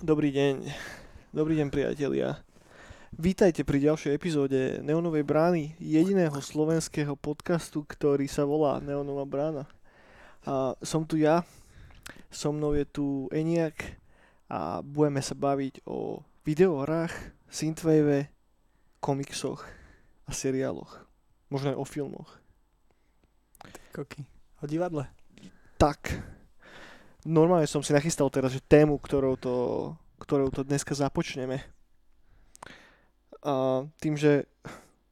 Dobrý deň. Dobrý deň, priatelia. Vítajte pri ďalšej epizóde Neonovej brány, jediného slovenského podcastu, ktorý sa volá Neonová brána. A som tu ja, so mnou je tu Eniak a budeme sa baviť o videohrách, synthwave, komiksoch a seriáloch. Možno aj o filmoch. Koky. O divadle. Tak, normálne som si nachystal teraz, že tému, ktorou to, ktorou to dneska započneme. A tým, že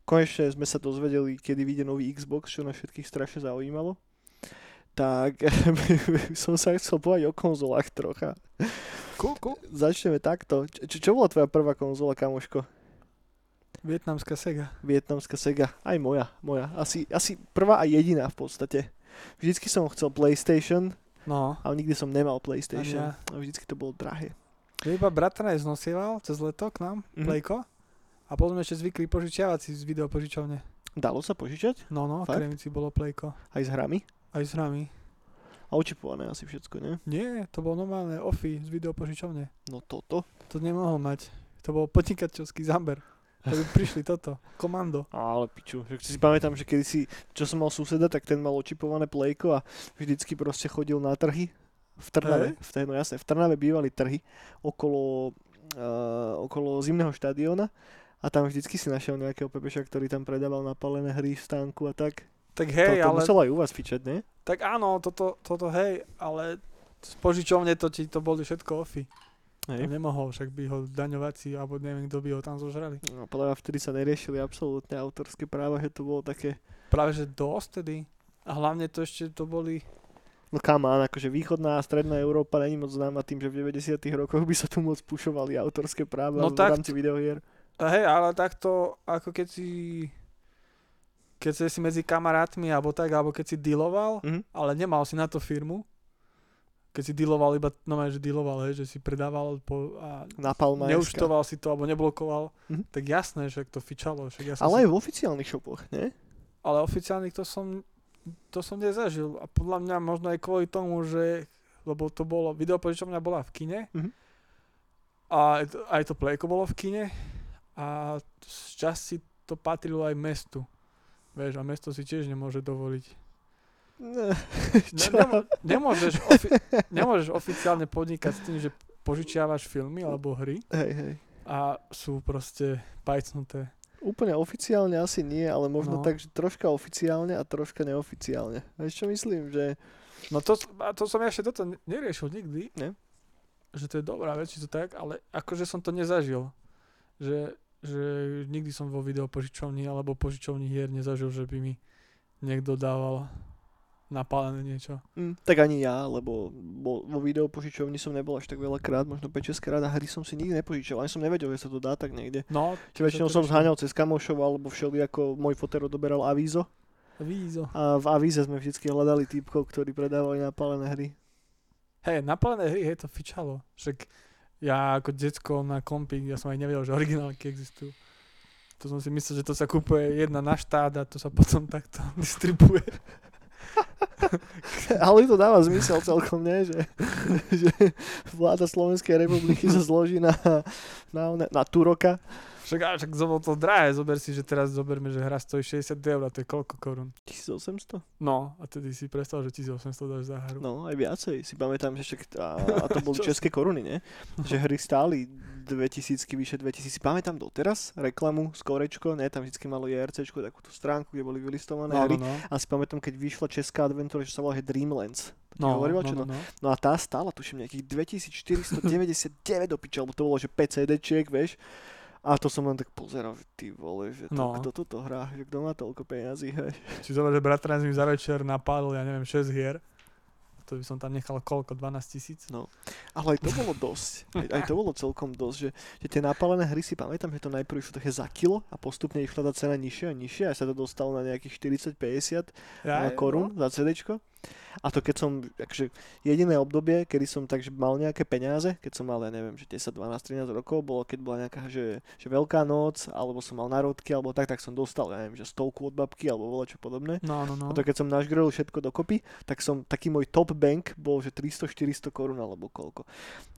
konečne sme sa dozvedeli, kedy vyjde nový Xbox, čo nás všetkých strašne zaujímalo, tak som sa chcel povedať o konzolách trocha. Cool, cool. Začneme takto. Čo, čo bola tvoja prvá konzola, kamoško? Vietnamská Sega. Vietnamská Sega. Aj moja, moja. Asi, asi prvá a jediná v podstate. Vždycky som chcel PlayStation, No. ale nikdy som nemal PlayStation. Ani A vždycky to bolo drahé. Ja iba bratra aj znosieval cez leto k nám, Mhm. mm-hmm. Playko. A potom ešte zvykli požičiavať si z videopožičovne. Dalo sa požičať? No, no, v Fakt? Kremici bolo Playko. Aj s hrami? Aj s hrami. A očipované asi všetko, nie? Nie, to bolo normálne OFI z videopožičovne. No toto. To nemohol mať. To bol podnikateľský zamber. To by prišli toto. Komando. Ale piču, že si pamätám, že kedy si, čo som mal suseda, tak ten mal očipované plejko a vždycky proste chodil na trhy v Trnave, v tej, no jasne, v Trnave bývali trhy okolo, uh, okolo zimného štadióna a tam vždycky si našiel nejakého pepeša, ktorý tam predával napálené hry v stánku a tak. Tak To, hej, to ale... muselo aj u vás fičať, nie? Tak áno, toto, toto hej, ale z požičovne to ti to boli všetko OFI. Hej. nemohol, však by ho daňovací, alebo neviem, kto by ho tam zožrali. No, podľa mňa vtedy sa neriešili absolútne autorské práva, že to bolo také, Práve že dosť tedy. A hlavne to ešte to boli... no on, akože východná a stredná Európa není moc známa tým, že v 90 rokoch by sa tu moc pušovali autorské práva No v tak- rámci videohier. A hej, ale takto, ako keď si... Keď si medzi kamarátmi, alebo tak, alebo keď si dealoval, Mhm. ale nemal si na to firmu, keď si dealoval iba, no že dealoval, hej, že si predával po, a neúčtoval si to, alebo neblokoval, Mhm. tak jasné, že to fičalo. Však ja Ale si, aj v oficiálnych shopoch, nie? ale oficiálnych to som, to som nezažil. A podľa mňa možno aj kvôli tomu, že, lebo to bolo, videopožičovňa bola v kine, Mhm. a aj to, Playko bolo v kine, a z časti to patrilo aj mestu. Vieš, a mesto si tiež nemôže dovoliť. Ne, Ne, nemo, nemôžeš, ofi- nemôžeš oficiálne podnikať s tým, že požičiavaš filmy alebo hry Hej, hej. a sú proste pajcnuté. Úplne oficiálne asi nie, ale možno No. tak, že troška oficiálne a troška neoficiálne. Vieš čo myslím, že... No to, a to som ja ešte toto ne- neriešil nikdy. Ne? Že to je dobrá vec, či to tak, ale akože som to nezažil. Že, že nikdy som vo videopožičovni alebo požičovni hier nezažil, že by mi niekto dával napálené niečo. Hm, tak ani ja, lebo bo, vo videopožičovni som nebol až tak veľakrát, možno 5-6 krát a hry som si nikdy nepožičal. Ani som nevedel, že sa to dá tak niekde. No, Čiže väčšinou som zháňal cez kamošov alebo všeli ako môj foter odoberal avízo. Vízo. A v avíze sme vždy hľadali týpkov, ktorí predávali napálené hry. Hej, napálené hry, hej, to fičalo. Však ja ako decko na kompi, ja som aj nevedel, že originálky existujú. To som si myslel, že to sa kúpuje jedna na štát a to sa potom takto distribuje. Ale to dáva zmysel celkom, nie? Že, že vláda Slovenskej republiky sa zloží na, na, na, na Turoka. Však, a však to, to drahé, zober si, že teraz zoberme, že hra stojí 60 eur a to je koľko korún. 1800? No, a tedy si predstav, že 1800 dáš za hru. No, aj viacej. Si pamätám, že však, a, a to boli české koruny, nie? Že hry stáli 2000, vyše 2000. Si pamätám doteraz reklamu z Korečko, ne? Tam vždy malo JRCčko, takúto stránku, kde boli vylistované no, hry. no, no. A si pamätám, keď vyšla česká adventúra, že sa volá že Dreamlands. No, hovorilo, no, čo? no, no. No a tá stála, tuším, nejakých 2499 do piče, lebo to bolo, že 5 CD-čiek, vieš. A to som len tak pozeral, že ty vole, že to, No. kto toto hrá, že kto má toľko peňazí, hej. Či zober, že bratranec mi za večer napálil, ja neviem, 6 hier. To by som tam nechal koľko, 12 tisíc? Ale aj to bolo dosť. Aj, aj to bolo celkom dosť, že, že tie napálené hry si pamätám, že to najprv išlo také za kilo a postupne išla tá cena nižšia a nižšia a sa to dostalo na nejakých 40-50 Ja, korún za CDčko. A to keď som, akože jediné obdobie, kedy som takže mal nejaké peniaze, keď som mal, ja neviem, že 10, 12, 13 rokov, bolo keď bola nejaká, že, že veľká noc, alebo som mal narodky, alebo tak, tak som dostal, ja neviem, že stovku od babky, alebo voľa čo podobné. No, no, no. A to keď som našgrel všetko dokopy, tak som, taký môj top bank bol, že 300-400 korún alebo koľko.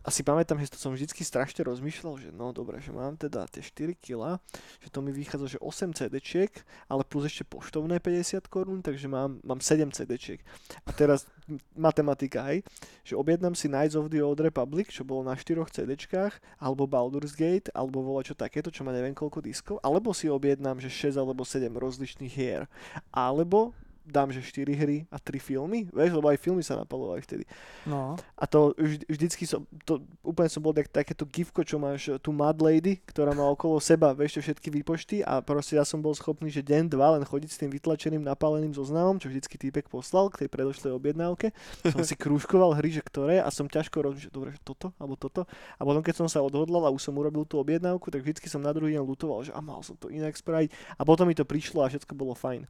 A si pamätám, že to som vždycky strašne rozmýšľal, že no dobre, že mám teda tie 4 kg, že to mi vychádza, že 8 CD-čiek, ale plus ešte poštovné 50 korún, takže mám, mám 7 CD-čiek. A teraz matematika, hej, že objednám si Knights of the Old Republic, čo bolo na 4 CD-čkách, alebo Baldur's Gate, alebo vola čo takéto, čo má neviem koľko diskov, alebo si objednám, že 6 alebo 7 rozličných hier. Alebo dám, že 4 hry a 3 filmy, vieš, lebo aj filmy sa napalovali vtedy. no. A to vž- vždycky som, to úplne som bol tak, takéto gifko, čo máš eh, tú Mad Lady, ktorá má okolo seba vieš, všetky výpočty a proste ja som bol schopný, že deň, dva len chodiť s tým vytlačeným napáleným zoznamom, čo vždycky týpek poslal k tej predošlej objednávke. Som si krúžkoval hry, že ktoré a som ťažko rozmýšľal, dobre, že toto alebo toto. A potom keď som sa odhodlal a už som urobil tú objednávku, tak vždycky som na druhý deň lutoval, že a mal som to inak spraviť. A potom mi to prišlo a všetko bolo fajn.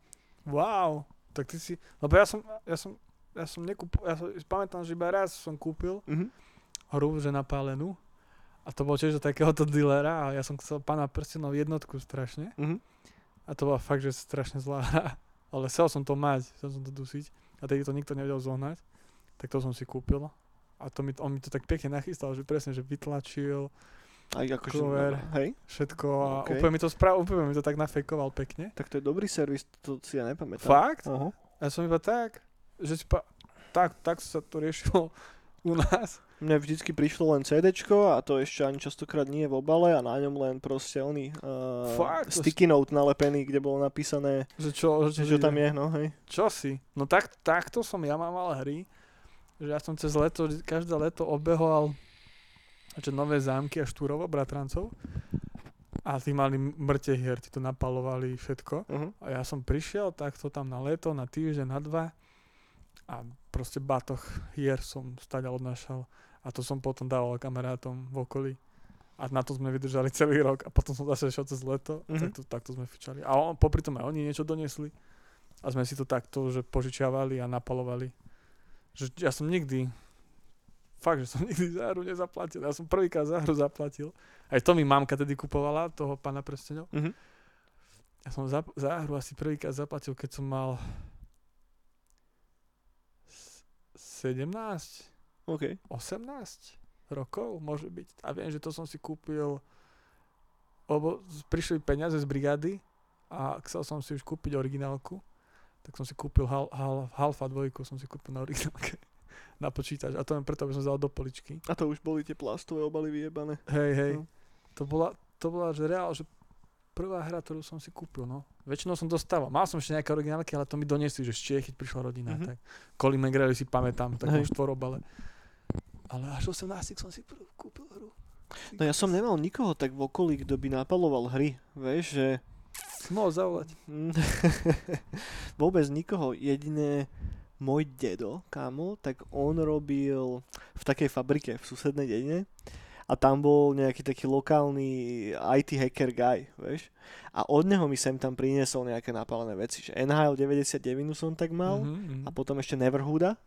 Wow. Tak ty si, lebo ja som, ja som, ja som nekúpil, ja som, pamätám, že iba raz som kúpil Mhm. hru, že napálenú. A to bolo tiež do takéhoto dealera a ja som chcel pána prstenov jednotku strašne. Mhm. A to bola fakt, že strašne zlá hra. Ale chcel som to mať, chcel som to dusiť. A tedy to nikto nevedel zohnať. Tak to som si kúpil. A to mi, on mi to tak pekne nachystal, že presne, že vytlačil Aj akože, Cover. hej, všetko a OK. úplne mi to spravil, úplne mi to tak nafejkoval pekne. tak to je dobrý servis, to si ja nepamätám. Fakt? Aha. Ja som iba tak, že si pa, tak, tak sa to riešilo u nás. Mne vždycky prišlo len CDčko a to ešte ani častokrát nie v obale a na ňom len proste oný uh, Fakt? Sticky note nalepený, kde bolo napísané, Že čo, že čo tam je, no hej. Čo si? No tak, takto som ja mám mal hry, že ja som cez leto, každé leto obehoval že nové zámky a štúrovo, bratrancov. A tí mali mŕte hier, tí to napalovali všetko. Uh-huh. A ja som prišiel takto tam na leto, na týždeň, na dva a proste batoh hier som stať odnášal a to som potom dával kamarátom v okolí. A na to sme vydržali celý rok a potom som zase šiel cez leto, Mhm. takto, takto sme fičali. A on, popri tom aj oni niečo donesli a sme si to takto, že požičiavali a napalovali. Že ja som nikdy, fakt, že som nikdy za hru nezaplatil. Ja som prvýkrát za hru zaplatil. Aj to mi mamka tedy kupovala, toho pána prstenov. Mhm. Ja som za, za hru asi prvýkrát zaplatil, keď som mal s- 17, OK. 18 rokov, môže byť. A viem, že to som si kúpil, lebo prišli peniaze z brigády a chcel som si už kúpiť originálku, tak som si kúpil hal, hal, Halfa dvojku, som si kúpil na originálke na počítač. A to len preto, aby som dal do poličky. A to už boli tie plastové obaly vyjebané. Hej, hej. No. To bola, to bola, že reál, že prvá hra, ktorú som si kúpil, no. Väčšinou som dostával. Mal som ešte nejaké originálky, ale to mi doniesli, že z Čiech, keď prišla rodina, Mhm. tak Colin McGrady si pamätám, tak už tvorobale. Ale až 18 som si prv kúpil hru. No ja som nemal nikoho tak v okolí, kto by napaloval hry, vieš, že... Mohol zavolať. Mm, Vôbec nikoho, jediné môj dedo, kámo, tak on robil v takej fabrike v susednej dedine a tam bol nejaký taký lokálny IT hacker guy, vieš. A od neho mi sem tam priniesol nejaké napálené veci, že NHL 99 som tak mal Mhm, mhm. a potom ešte Neverhooda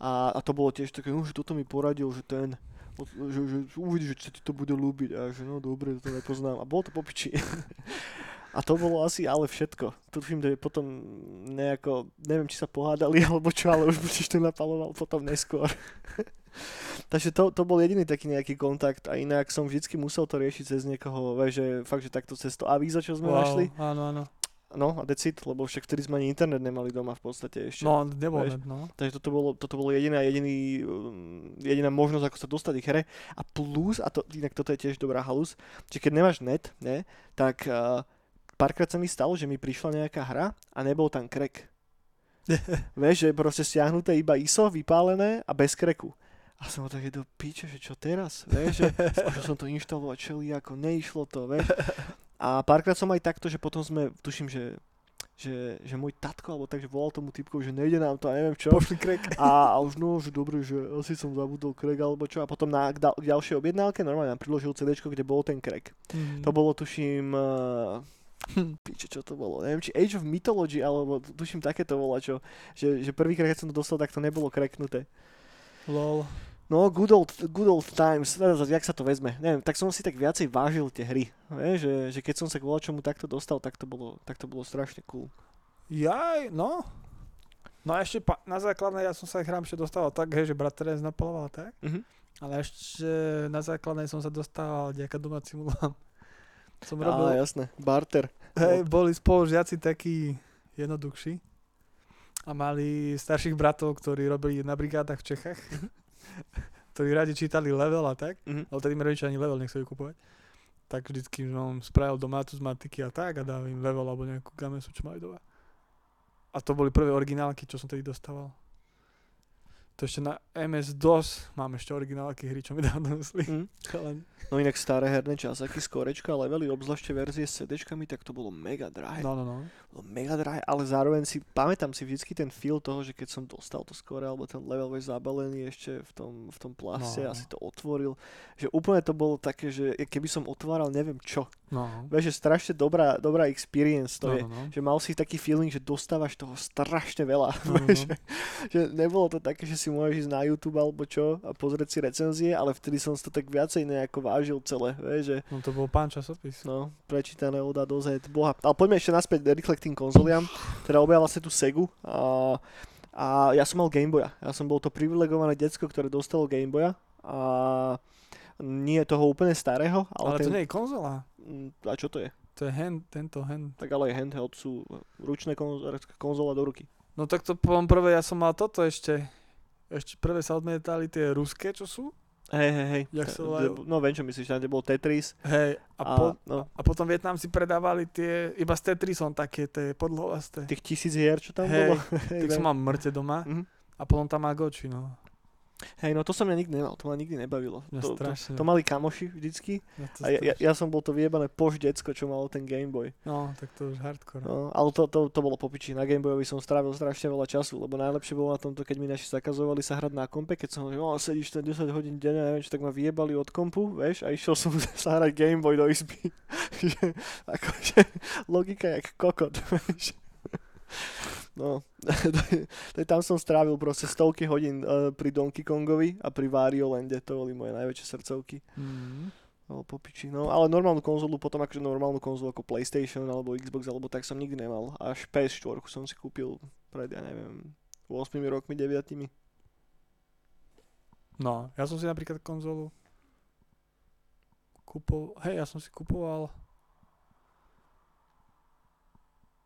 a, a to bolo tiež také, no, že toto mi poradil, že ten že, že, uvidíš, že ti to bude ľúbiť a že no dobre, to nepoznám a bolo to popiči. A to bolo asi ale všetko. Tuším, že potom nejako, neviem, či sa pohádali alebo čo, ale už budeš to napaloval potom neskôr. Takže to, to bol jediný taký nejaký kontakt a inak som vždycky musel to riešiť cez niekoho, vieš, že fakt, že takto cez to avízo, čo sme wow, našli. Áno, áno. No a decit, lebo však vtedy sme ani internet nemali doma v podstate ešte. No, nebol net, no. Takže toto bolo, toto bolo jediná, jediný, um, jediná možnosť, ako sa dostať k hre. A plus, a to, inak toto je tiež dobrá halus, že keď nemáš net, ne, tak uh, párkrát sa mi stalo, že mi prišla nejaká hra a nebol tam krek. Vieš, že je proste stiahnuté iba ISO, vypálené a bez kreku. A som bol taký do piče, že čo teraz, vieš, že skúšal som to inštalovať čeli, ako neišlo to, vieš. A párkrát som aj takto, že potom sme, tuším, že že, že môj tatko, alebo takže volal tomu typku, že nejde nám to a neviem čo. Pošli krek. A, a už no, že dobre, že asi som zabudol krek alebo čo. A potom na k dal- k ďalšej objednávke normálne nám priložil CD, kde bol ten krek. Mhm. To bolo tuším uh, Piče, čo to bolo? Neviem, či Age of Mythology, alebo tuším takéto bola, čo, že, že prvýkrát, keď som to dostal, tak to nebolo kreknuté. Lol. No, good old, good old times, jak sa to vezme. Neviem, tak som si tak viacej vážil tie hry. Vieš, že, že keď som sa k čomu takto dostal, tak to bolo, tak to bolo strašne cool. Jaj, no. No a ešte pa, na základnej ja som sa k hrám ešte dostával tak, hej, že brat Teres napaloval tak. Mhm. Ale ešte na základnej som sa dostával ďaká domácim úlohám. Som Á, robil, jasné, barter. hej, boli spolužiaci takí jednoduchší a mali starších bratov, ktorí robili na brigádach v Čechách, ktorí radi čítali level a tak, Mhm. ale tedy mi rodičia ani level nechceli kupovať. Tak vždycky som spravil domácu z matiky a tak a dal im level alebo nejakú gamesu, čo majú doma. A to boli prvé originálky, čo som tedy dostával. To ešte na MS-DOS mám ešte originálky hry, čo mi dávno nosli. Chalani. No inak staré herné časaky, skorečka, levely, obzvlášte verzie s CDčkami, tak to bolo mega drahé. No, no, no. Bolo mega drahé, ale zároveň si, pamätám si vždycky ten feel toho, že keď som dostal to skore, alebo ten level vieš zabalený ešte v tom, v tom plaste No. a si to otvoril, že úplne to bolo také, že keby som otváral neviem čo. No, Vieš, že strašne dobrá, dobrá experience to no, je. no, no. Že mal si taký feeling, že dostávaš toho strašne veľa. No, no, Vieš, no. že nebolo to také, že si môžeš ísť na YouTube alebo čo a pozrieť si recenzie, ale vtedy som si to tak viacej nejako vážil celé, vieš, že no to bol pán časopis. no, prečítané od A do Z, boha. Ale poďme ešte naspäť rýchle k tým konzoliam, teda objavila sa tu Segu a, a ja som mal Gameboya, ja som bol to privilegované decko, ktoré dostalo Gameboya a nie toho úplne starého, ale, Ale ten, to nie je konzola. Mm, a čo to je? To je hand, tento hand. Tak ale handheld sú ručné konz- konzola do ruky. No tak to poviem prvé, ja som mal toto ešte. Ešte prvé sa odmietali tie ruské, čo sú. Hej, hej, hej. Jak sa volajú? No viem, čo myslíš, tam kde bol Tetris. Hej, a, A, po, no. a potom Vietnam si predávali tie, iba s Tetrisom také, tie podlohasté. Tých tisíc hier, čo tam Hej, bolo. Tak som mal mŕte doma Mhm. a potom tam má goči, no. Hej, no to som ja nikdy nemal, to ma nikdy nebavilo. Mňa To, to, strašne. to mali kamoši vždycky to a ja, ja, ja som bol to vyjebané poš decko, čo malo ten Game Boy. No, tak to už hardcore. No, ale to, to, to bolo popiči. Na Game Boyovi som strávil strašne veľa času, lebo najlepšie bolo na tomto, keď mi naši zakazovali sa hrať na kompe, keď som hovoril, no sedíš ten 10 hodín denne, neviem čo, tak ma vyjebali od kompu, vieš, a išiel som sa hrať Game Boy do izby. Že, akože, logika jak kokot, vieš. No, tam som strávil proste stovky hodín uh, pri Donkey Kongovi a pri Wario Lande, to boli moje najväčšie srdcovky. Mm. No, popiči. No, ale normálnu konzolu, potom akože normálnu konzolu ako PlayStation alebo Xbox alebo tak som nikdy nemal. Až PS4 som si kúpil pred, ja neviem, 8 rokmi, 9. No, ja som si napríklad konzolu kúpol, hej, ja som si kupoval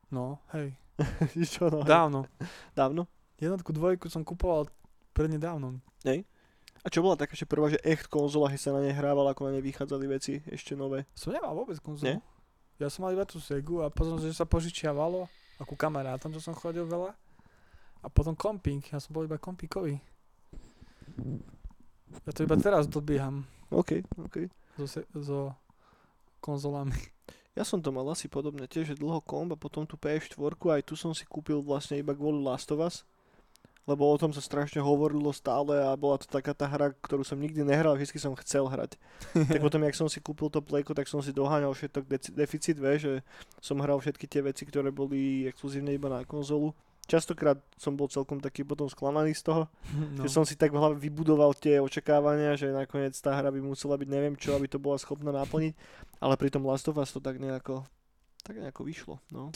No, hej, Čo, no, dávno. Dávno? Jednotku, dvojku som kupoval prednedávnom. A čo bola taká, že prvá, že echt konzola, že sa na nej hrával, ako na nej vychádzali veci ešte nové? Som nemal vôbec konzolu. Nie? Ja som mal iba tú Segu a potom, že sa požičiavalo, ako kamarátom, čo som chodil veľa. A potom komping, ja som bol iba kompíkový. Ja to iba teraz dobieham OK, OK. so, so konzolami. Ja som to mal asi podobne, tiež že dlho komb a potom tú PS4, aj tu som si kúpil vlastne iba kvôli Last of Us. Lebo o tom sa strašne hovorilo stále a bola to taká tá hra, ktorú som nikdy nehral, vždy som chcel hrať. tak potom, jak som si kúpil to plejko, tak som si doháňal všetok deficit, vieš, že som hral všetky tie veci, ktoré boli exkluzívne iba na konzolu. Častokrát som bol celkom taký potom sklamaný z toho, No. že som si tak v hlave vybudoval tie očakávania, že nakoniec tá hra by musela byť neviem čo, aby to bola schopná naplniť, ale pri tom Last of Us to tak nejako, tak nejako vyšlo, no.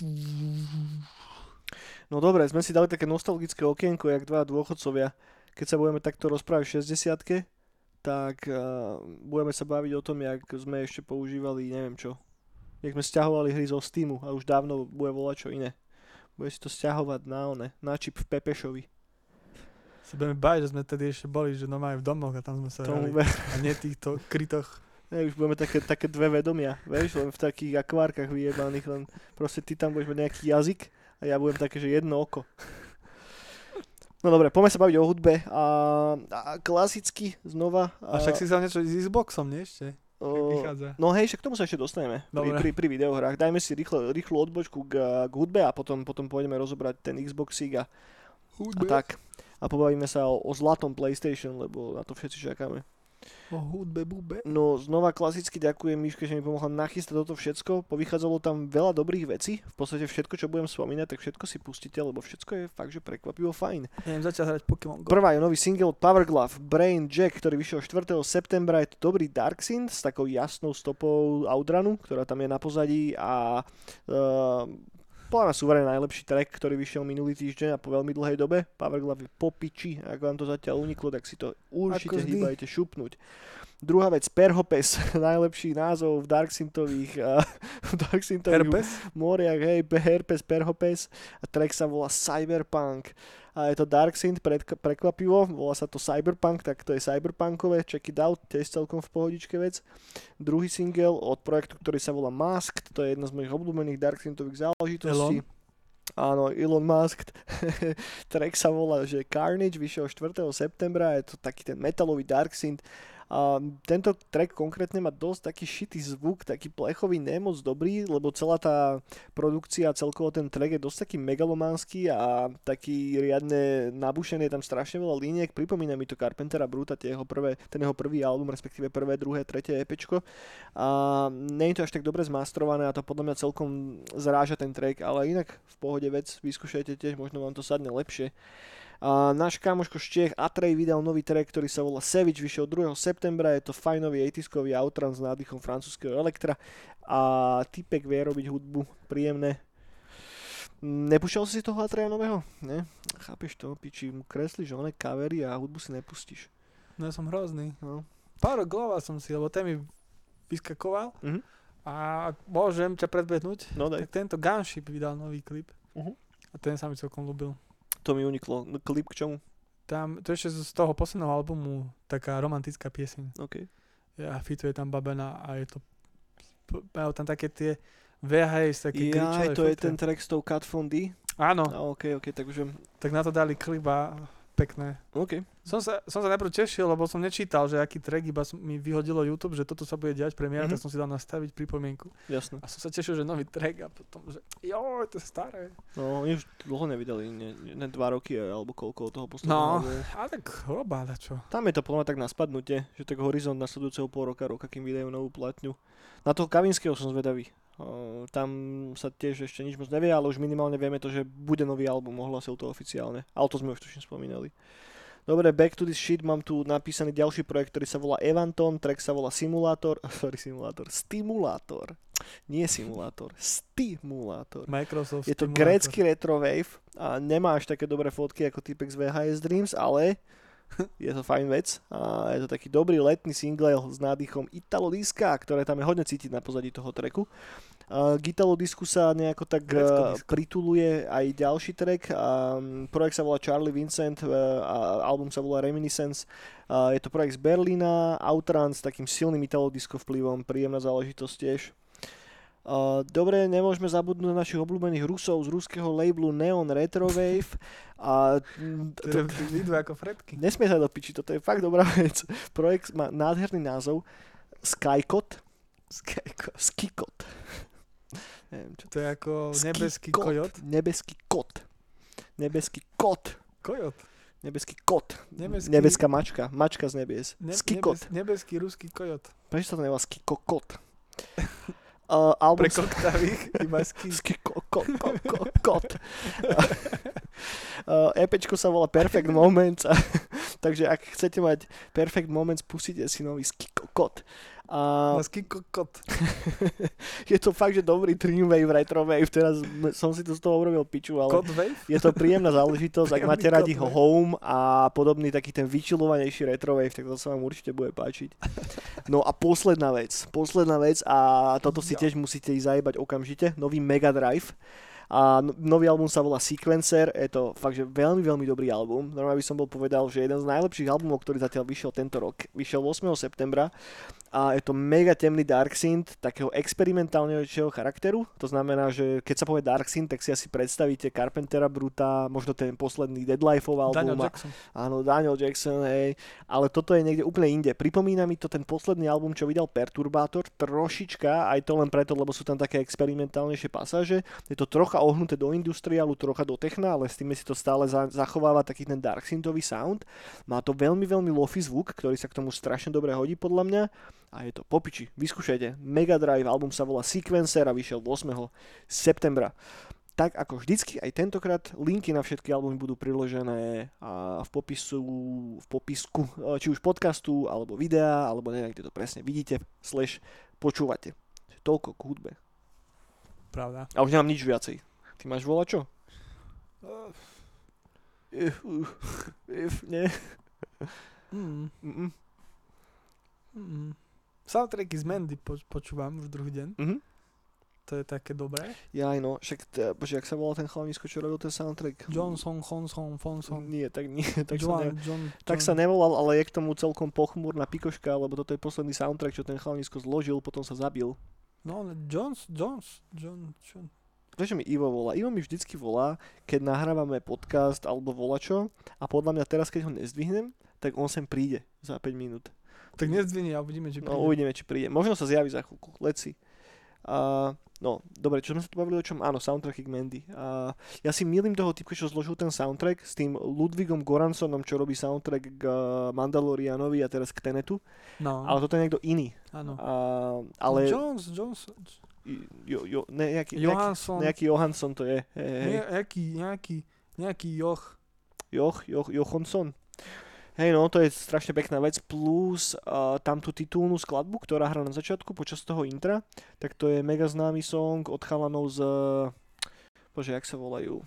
No dobre, sme si dali také nostalgické okienko, jak dva dôchodcovia. Keď sa budeme takto rozprávať v 60 tak uh, budeme sa baviť o tom, jak sme ešte používali, neviem čo. Jak sme stiahovali hry zo Steamu a už dávno bude volať čo iné. Bude si to stiahovať na one, na čip v Pepešovi. Sa budeme báť, že sme tedy ešte boli, že normálne v domoch a tam sme sa Tomu hrali. A nie týchto krytoch. Ne, už budeme také, také dve vedomia, vieš, len v takých akvárkach vyjebaných, len proste ty tam budeš mať nejaký jazyk a ja budem také, že jedno oko. No dobre, poďme sa baviť o hudbe a, a klasicky znova. A však si vzal niečo s Xboxom, nie ešte? Vychádza. No hej, však k tomu sa ešte dostaneme pri, Dobre. pri, pri videohrách. Dajme si rýchle, rýchlu odbočku k, k hudbe a potom, potom pôjdeme rozobrať ten Xboxík a, a tak. A pobavíme sa o, o zlatom PlayStation, lebo na to všetci čakáme. O hudbe bube. No znova klasicky ďakujem Miške, že mi pomohla nachystať toto všetko. Povychádzalo tam veľa dobrých vecí. V podstate všetko, čo budem spomínať, tak všetko si pustíte, lebo všetko je fakt, že prekvapivo fajn. Neviem začať hrať Pokémon Go. Prvá je nový single Power Glove Brain Jack, ktorý vyšiel 4. septembra. Je to dobrý Dark Synth s takou jasnou stopou Outrunu, ktorá tam je na pozadí a uh, podľa mňa suverén najlepší track, ktorý vyšiel minulý týždeň a po veľmi dlhej dobe. Power Glove je po piči, ak vám to zatiaľ uniklo, tak si to určite hýbajte šupnúť. Druhá vec, Perhopes, najlepší názov v Dark Synthových, uh, v Dark Synthových Herpes? moriach, hej, Herpes, Perhopes a track sa volá Cyberpunk a je to Dark Synth pred, prekvapivo, volá sa to Cyberpunk, tak to je cyberpunkové, check it out, tiež celkom v pohodičke vec. Druhý single od projektu, ktorý sa volá Masked, to je jedna z mojich obľúbených Dark Synthových záležitostí. Elon? Áno, Elon Musk. Track sa volá, že Carnage vyšiel 4. septembra, je to taký ten metalový Dark Synth. A tento track konkrétne má dosť taký šitý zvuk, taký plechový, nemoc dobrý, lebo celá tá produkcia, celkovo ten track je dosť taký megalománsky a taký riadne nabušený, je tam strašne veľa liniek, pripomína mi to Carpentera Bruta, tie jeho prvé, ten jeho prvý album, respektíve prvé, druhé, tretie EPčko. A nie je to až tak dobre zmastrované a to podľa mňa celkom zráža ten track, ale inak v pohode vec, vyskúšajte tiež, možno vám to sadne lepšie. A náš kamoško z Čech Atrej vydal nový track, ktorý sa volá Savage, vyšiel 2. septembra, je to fajnový 80 outrun s nádychom francúzského elektra a typek vie robiť hudbu, príjemné. Nepúšťal si toho Atreja nového? Ne? Chápeš to, piči, mu kreslíš oné kavery a hudbu si nepustíš. No ja som hrozný. No. Pár glova som si, lebo ten mi vyskakoval Mhm. a ak môžem ťa predbehnúť, No daj. tak tento Gunship vydal nový klip Mhm. a ten sa mi celkom ľúbil. To mi uniklo. No, Klip k čomu? Tam, to ešte z toho posledného albumu taká romantická pieseň. OK. Ja fituje tam babena a je to majú tam také tie VHS, také gričové to je ten track s tou Cat Von D? Áno, A OK, OK, takže... tak na to dali klip a pekné. OK. Som sa, som sa najprv tešil, lebo som nečítal, že aký track, iba som, mi vyhodilo YouTube, že toto sa bude diať premiéra, Mhm. tak som si dal nastaviť pripomienku. Jasné. A som sa tešil, že nový track a potom, že jo, to je staré. No, oni už dlho nevydali, ne, ne dva roky, alebo koľko toho No, posledného. albumu. a tak roba, čo. Tam je to podľa tak na spadnutie, že tak horizont nasledujúceho pol roka, roka, kým vydajú novú platňu. Na toho Kavinského som zvedavý. O, tam sa tiež ešte nič moc nevie, ale už minimálne vieme to, že bude nový album, ohlasil to oficiálne. Ale to sme už tuším spomínali. Dobre, back to this shit, mám tu napísaný ďalší projekt, ktorý sa volá Evanton, track sa volá Simulátor, sorry, Simulátor, Stimulátor. Nie simulátor, stimulátor. Microsoft Je to Stimulator. grécky retrowave a nemá až také dobré fotky ako typek z VHS Dreams, ale je to fajn vec a je to taký dobrý letný single s nádychom Italo Diska, ktoré tam je hodne cítiť na pozadí toho tracku. Uh, k Italo Disku sa nejako tak disco. prituluje aj ďalší track. Um, projekt sa volá Charlie Vincent uh, a album sa volá Reminiscence. Je to projekt z Berlína, Outrun s takým silným Italo Disco vplyvom, príjemná záležitosť tiež. Dobre, nemôžeme zabudnúť na našich obľúbených Rusov z ruského labelu Neon Retrowave. A To vidú ako fretky. nesmie sa do piči, toto je fakt dobrá vec. Projekt má nádherný názov Skykot. Skykot. Skykot. Neviem, čo To je ako nebeský kojot. Nebeský kot. Nebeský kot. Kojot. Nebeský kot. Nebeský- Nebeská mačka. Mačka z nebies. Ne, Skykot. nebes, nebeský ruský kojot. Prečo sa to nevolá Skykokot? Uh, album Pre koktavých iba ský. Skykokot. Kot. Uh, EPčko sa volá Perfect Moments, a, takže ak chcete mať Perfect Moments, pustite si nový Skikokot. A Na ský kokot. je to fakt, že dobrý Dreamwave, Retrowave, teraz m- som si to z toho urobil piču, ale wave? je to príjemná záležitosť, ak máte radi Codewave. Home a podobný taký ten vyčilovanejší Retrowave, tak to sa vám určite bude páčiť. No a posledná vec, posledná vec a toto si Ja. tiež musíte ísť zajebať okamžite, nový Mega Drive. A no- nový album sa volá Sequencer, je to fakt, že veľmi, veľmi dobrý album. Normálne by som bol povedal, že jeden z najlepších albumov, ktorý zatiaľ vyšiel tento rok, vyšiel 8. septembra a je to mega temný Dark Synth takého experimentálnejšieho charakteru. To znamená, že keď sa povie Dark Synth, tak si asi predstavíte Carpentera Bruta, možno ten posledný Deadlifeov album. Daniel Jackson. Áno, Daniel Jackson, hej. Ale toto je niekde úplne inde. Pripomína mi to ten posledný album, čo vydal Perturbator, trošička, aj to len preto, lebo sú tam také experimentálnejšie pasáže. Je to trocha ohnuté do industriálu, trocha do techna, ale s tým si to stále za- zachováva taký ten dark synthový sound. Má to veľmi, veľmi lofi zvuk, ktorý sa k tomu strašne dobre hodí podľa mňa. A je to popiči, vyskúšajte. Mega Drive, album sa volá Sequencer a vyšiel 8. septembra. Tak ako vždycky, aj tentokrát linky na všetky albumy budú priložené v popisu, v popisku, e, či už podcastu, alebo videa, alebo neviem, kde to presne vidíte, slash počúvate. Toľko k hudbe. Pravda. A už nemám nič viacej. Ty máš volať čo? If, if, nie. Mm, Mm-mm. mm. Soundtracky z Mandy po, počúvam už druhý deň. Mhm. To je také dobré. Ja aj no, však, t- bože, jak sa volal ten chalanisko, čo robil ten soundtrack? Johnson, Honson, Fonson. Nie, tak nie, tak sa, ne, John, John, tak John. sa nevolal, ale je k tomu celkom pochmúrna pikoška, lebo toto je posledný soundtrack, čo ten chalanisko zložil, potom sa zabil. No, Jones, Jones, John, John. Vieš, mi Ivo volá? Ivo mi vždycky volá, keď nahrávame podcast alebo volačo a podľa mňa teraz, keď ho nezdvihnem, tak on sem príde za 5 minút. Tak nezdvihni a uvidíme, či No príde. uvidíme, či príde. Možno sa zjaví za chvíľku. Leci. A, no, dobre, čo sme sa tu bavili o čom? Áno, soundtracky k Mandy. A, ja si milím toho typka, čo zložil ten soundtrack s tým Ludwigom Goransonom, čo robí soundtrack k uh, Mandalorianovi a teraz k Tenetu. No, Ale toto je niekto iný. áno. A, ale... Jones, Jones, Jo, jo, ne, nejaký, nejaký, Johansson, nejaký Johansson to je. Hej, hej. nejaký, nejaký, nejaký Joch. Joch, Joch, Jochonson. Hej, no, to je strašne pekná vec. Plus uh, tam tú titulnú skladbu, ktorá hrá na začiatku počas toho intra, tak to je mega známy song od chalanov z... Bože, jak sa volajú?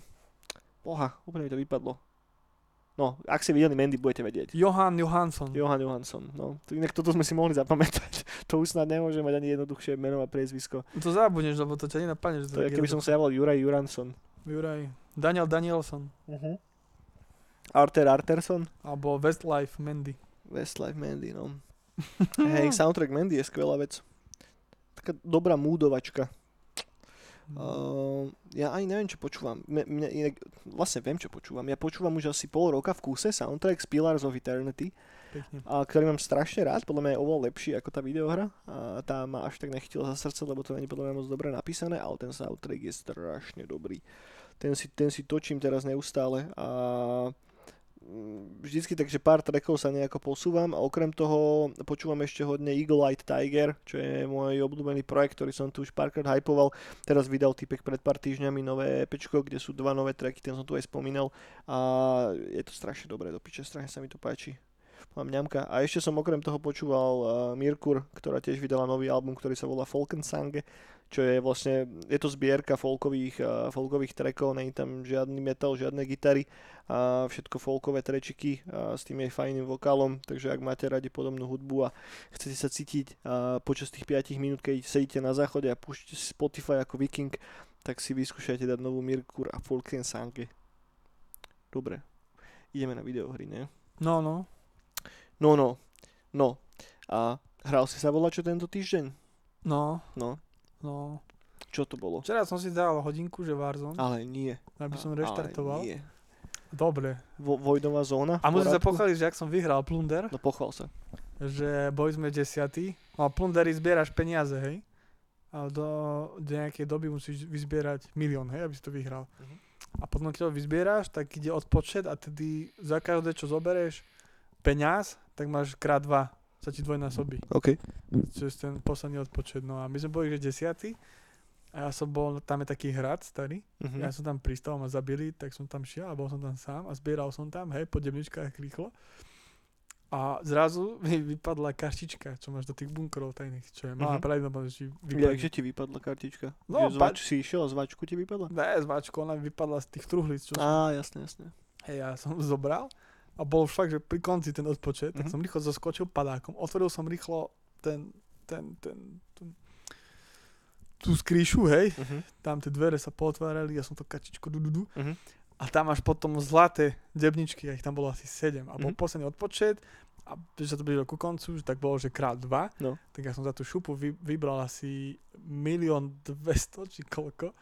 Boha, úplne mi to vypadlo. No, ak ste videli Mandy, budete vedieť. Johan Johansson. Johan Johansson, no. To Inak toto sme si mohli zapamätať. To už snad nemôže mať ani jednoduchšie meno a priezvisko. To zabudneš, lebo to ťa nenapadne, že To je, keby som sa javal Juraj Juransson. Juraj. Daniel Danielson. Uh-huh. Arter Arterson. Alebo Westlife Mandy. Westlife Mandy, no. Hej, soundtrack Mandy je skvelá vec. Taká dobrá múdovačka. Uh, ja ani neviem, čo počúvam. Mne, mne, inak, vlastne viem, čo počúvam. Ja počúvam už asi pol roka v kúse soundtrack z Pillars of Eternity, Pekne. a, ktorý mám strašne rád. Podľa mňa je oveľa lepší ako tá videohra. A tá ma až tak nechytila za srdce, lebo to není podľa mňa moc dobre napísané, ale ten soundtrack je strašne dobrý. Ten si, ten si točím teraz neustále a vždycky takže pár trackov sa nejako posúvam a okrem toho počúvam ešte hodne Eagle Eye Tiger, čo je môj obľúbený projekt, ktorý som tu už párkrát hypoval. Teraz vydal typek pred pár týždňami nové EPčko, kde sú dva nové tracky, ten som tu aj spomínal a je to strašne dobré do piče, strašne sa mi to páči. Mám ňamka. A ešte som okrem toho počúval uh, Mirkur, ktorá tiež vydala nový album, ktorý sa volá Folkensange, čo je vlastne, je to zbierka folkových, uh, folkových trackov, není tam žiadny metal, žiadne gitary, a všetko folkové trečiky a s tým jej fajným vokálom, takže ak máte radi podobnú hudbu a chcete sa cítiť a počas tých 5 minút, keď sedíte na záchode a púšťate si Spotify ako viking, tak si vyskúšajte dať novú Mirkur a Folkensange. Dobre, ideme na videohry, ne? No, no. No, no, no. A hral si sa čo tento týždeň? No, No, no. čo to bolo? Včera som si dal hodinku, že Warzone, Ale nie. aby som reštartoval. Ale nie. Dobre. Vo, Vojdová zóna? A musím sa pochváliť, že ak som vyhral Plunder, No pochvál sa. že boli sme desiatí. No a Plundery zbieraš peniaze, hej? A do, do nejakej doby musíš vyzbierať milión, hej, aby si to vyhral. Mhm. A potom, keď ho vyzbieraš, tak ide odpočet a tedy za každé, čo zoberieš peňaz, tak máš krát dva, sa ti dvojnásobí. OK. Čo je ten posledný odpočet. No a my sme boli, že desiatí. A ja som bol, tam je taký hrad starý. Mhm. Ja som tam pristal, ma zabili, tak som tam šiel a bol som tam sám a zbieral som tam, hej, po demničkách rýchlo. A zrazu mi vypadla kartička, čo máš do tých bunkrov tajných, čo je malá Mhm. pravdepodobnosť, že vypadne. ti vypadla kartička? No, že pa- zvač, si išiel a zvačku ti vypadla? Ne, zvačko, ona mi vypadla z tých truhlíc, čo som, Á, jasné, jasné. hej, ja som zobral a bol fakt, že pri konci ten odpočet, tak Mhm. som rýchlo zaskočil padákom, otvoril som rýchlo ten, ten, ten, ten tú skrýšu, hej, Uh-huh. tam tie dvere sa potvárali, ja som to kačičko du, du, du. Mhm. A tam máš potom zlaté debničky, a ich tam bolo asi 7. A bol Mhm. posledný odpočet a že sa to blížilo ku koncu, že tak bolo, že krát 2. No. Tak ja som za tú šupu vy, vybral asi milión 200 či koľko.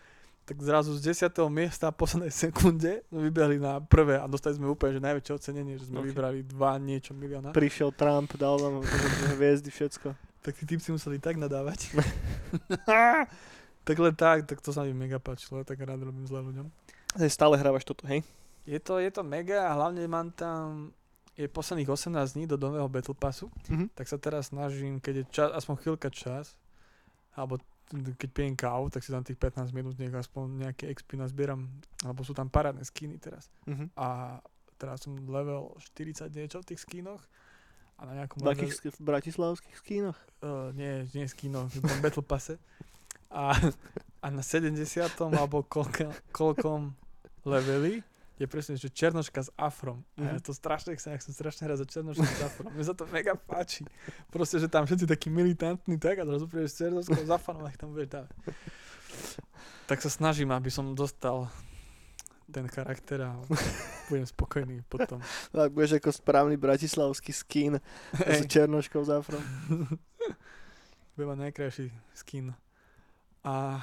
Tak zrazu z 10. miesta v poslednej sekunde sme vybehli na prvé a dostali sme úplne že najväčšie ocenenie, že sme Ok. vybrali 2 niečo milióna. Prišiel Trump, dal nám hviezdy, všetko. Tak tí typci museli tak nadávať. tak len tak, tak to sa mi mega páčilo, ja tak rád robím zle ľuďom. Hej, Stále hrávaš toto, hej? Je to, je to mega a hlavne mám tam je posledných 18 dní do nového Battle Passu, Mhm. tak sa teraz snažím, keď je čas, aspoň chvíľka čas, alebo keď pijem kávu, tak si tam tých 15 minút nech aspoň nejaké XP nazbieram, alebo sú tam parádne skiny teraz. Mhm. A teraz som level 40 niečo v tých skinoch a na nejakom V akých sk- bratislavských skínoch? Uh, nie, nie skino, v Battle Passe. A, a na 70. alebo koľko, koľkom leveli je presne, že černoška s afrom. A ja Mhm. to strašne chcem, ja chcem strašne hrať za černoška s afrom. Mne sa to mega páči. Proste, že tam všetci takí militantní, tak a zrazu prídeš s černoškou s afrom a ich tam budeš dávať. Tak sa snažím, aby som dostal ten charakter a budem spokojný potom. Tak budeš ako správny bratislavský skín s Hej. černoškou z afrom. Bude mať najkrajší skin. A,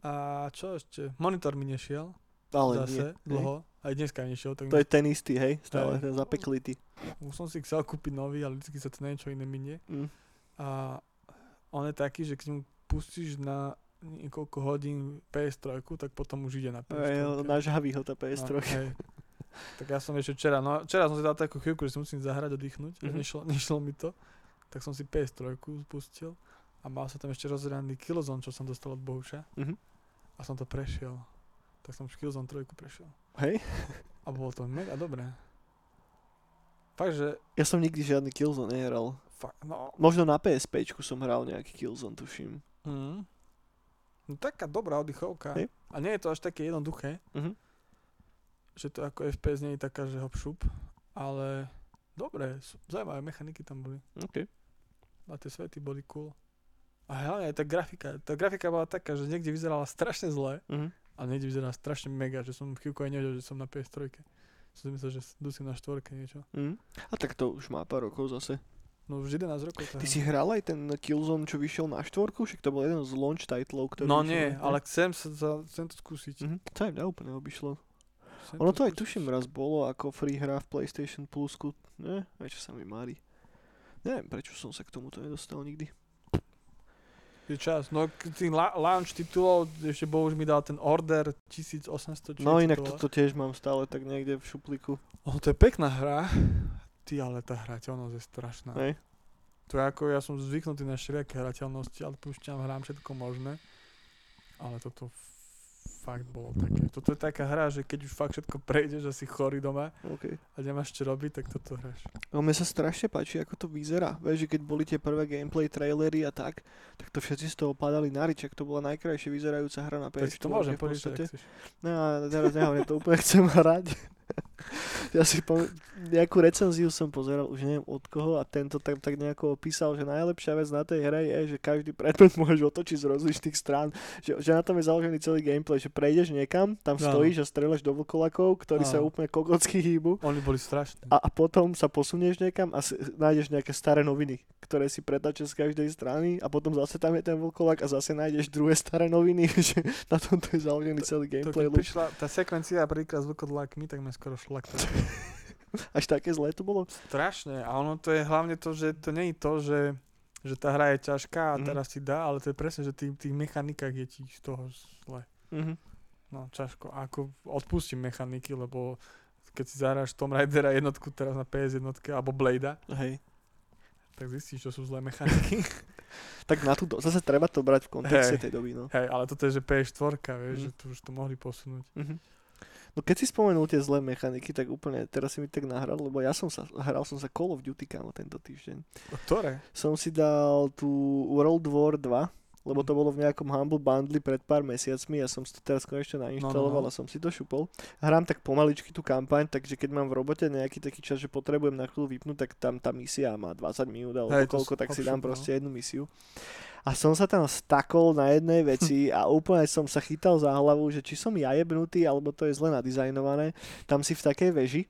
a čo ešte? Monitor mi nešiel Ale zase nie. hej. dlho. Aj dneska nešiel, tak To je ten istý, hej? Stále Hej. ten zapeklitý. už som si chcel kúpiť nový, ale vždy sa to niečo iné minie. Mm. A on je taký, že keď mu pustíš na niekoľko hodín PS3, tak potom už ide na Hej, PS3. nažhaví ho tá PS3. No, hej. Tak ja som ešte včera, no včera som si dal takú chvíľku, že si musím zahrať, oddychnúť, mm-hmm. Mhm. nešlo, nešlo mi to. Tak som si PS3 pustil a mal sa tam ešte rozhraný Killzone, čo som dostal od Bohuša. Mhm. A som to prešiel. Tak som už Killzone 3 prešiel. Hej? A bolo to mega dobré. Fakt, že Ja som nikdy žiadny Killzone nehral. fakt, no, Možno na PSP som hral nejaký Killzone, tuším. mm, no taká dobrá oddychovka. Hej. A nie je to až také jednoduché, Mhm. že to ako FPS nie je taká, že hop šup, ale dobre, sú- zaujímavé mechaniky tam boli. OK. A tie svety boli cool. A hlavne aj tá grafika. Tá grafika bola taká, že niekde vyzerala strašne zle Mhm. A niekde vyzerala strašne mega, že som chvíľku aj nevedel, že som na PS3. Som si myslel, že dusím na štvorke niečo. Mhm. A tak to už má pár rokov zase. No už 11 rokov. to Ty hra. si hral aj ten Killzone, čo vyšiel na štvorku? Však to bol jeden z launch titlov, ktorý No nie, na- ale chcem, sa, chcem to skúsiť. Mhm. To aj mňa úplne obišlo. Chcem Ono to aj skúsiť. tuším raz bolo ako free hra v PlayStation Plusku. Ne, aj čo sa mi mári. Neviem, prečo som sa k tomuto nedostal nikdy. Je čas. No tým la- launch titulov, ešte Bohuž mi dal ten Order 1800. či No inak toto tiež mám stále tak niekde v šupliku. Oh, to je pekná hra. Ty, ale tá hrateľnosť je strašná. Hej. To je ako, ja som zvyknutý na všelijaké hrateľnosti, ale púšťam, hrám všetko možné. Ale toto fakt bolo také. Toto je taká hra, že keď už fakt všetko prejdeš a si chorý doma Okay. a nemáš čo robiť, tak toto hráš. No mne sa strašne páči, ako to vyzerá. Vieš, že keď boli tie prvé gameplay trailery a tak, tak to všetci z toho padali na rič, ak to bola najkrajšie vyzerajúca hra na Tak PS4. si to môžem chceš. No a teraz nehovorím, to úplne chcem hrať. ja si pom- nejakú recenziu som pozeral, už neviem od koho a tento tak, tak nejako opísal, že najlepšia vec na tej hre je, že každý predmet môžeš otočiť z rozličných strán. Že, že na tom je založený celý gameplay, že prejdeš niekam, tam Áno. stojíš a strieľaš do vlkolakov, ktorí sa Áno. úplne kokocky hýbu Oni boli strašní. a, a potom sa posunieš niekam a si, nájdeš nejaké staré noviny, ktoré si pretačeš z každej strany a potom zase tam je ten vlkolak a zase nájdeš druhé staré noviny, že na tomto je založený celý To, gameplay keď loop. prišla tá sekvencia prvýkrát s vlkodlákmi, tak ma skoro šlak. Až také zlé to bolo? Strašne. A ono to je hlavne to, že to nie je to, že, že tá hra je ťažká a Mhm. teraz ti dá, ale to je presne, že tých, tých mechanikách je ti z toho zle. Mhm. No, ťažko. A ako odpustím mechaniky, lebo keď si zahráš Tomb Raidera jednotku teraz na PS jednotke alebo Bladea, Hej. tak zistíš, čo sú zlé mechaniky. Tak na tú, do- zase treba to brať v kontexte Hej. tej doby, no. Hej, ale toto je, že PS4, vieš, Mhm. že tu už to mohli posunúť. Mhm. No keď si spomenul tie zlé mechaniky, tak úplne teraz si mi tak nahral, lebo ja som sa, hral som sa Call of Duty kámo tento týždeň. Ktoré? Som si dal tú World War 2 lebo to bolo v nejakom Humble Bundle pred pár mesiacmi a som si to teraz konečne nainštaloval No, no, a no. som si to šupol. Hrám tak pomaličky tú kampaň, takže keď mám v robote nejaký taký čas, že potrebujem na chvíľu vypnúť, tak tam tá misia má 20 minút alebo Hej, koľko, tak si dám no. proste jednu misiu. A som sa tam stakol na jednej veci a úplne som sa chytal za hlavu, že či som ja jebnutý, alebo to je zle nadizajnované. Tam si v takej veži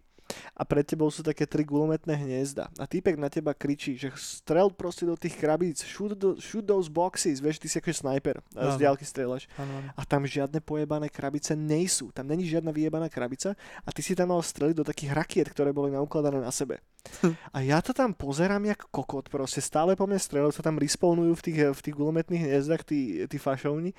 a pred tebou sú také tri gulometné hniezda. A týpek na teba kričí, že strel proste do tých krabíc, shoot, do, shoot those boxes, vieš, ty si ako sniper a z Áno. diálky áno. A tam žiadne pojebané krabice nejsú. Tam není žiadna vyjebaná krabica a ty si tam mal streliť do takých rakiet, ktoré boli naukladané na sebe. A ja to tam pozerám jak kokot, proste stále po mne strelajú, sa tam respawnujú v tých, v tých gulometných hniezdach tí, tí fašovni.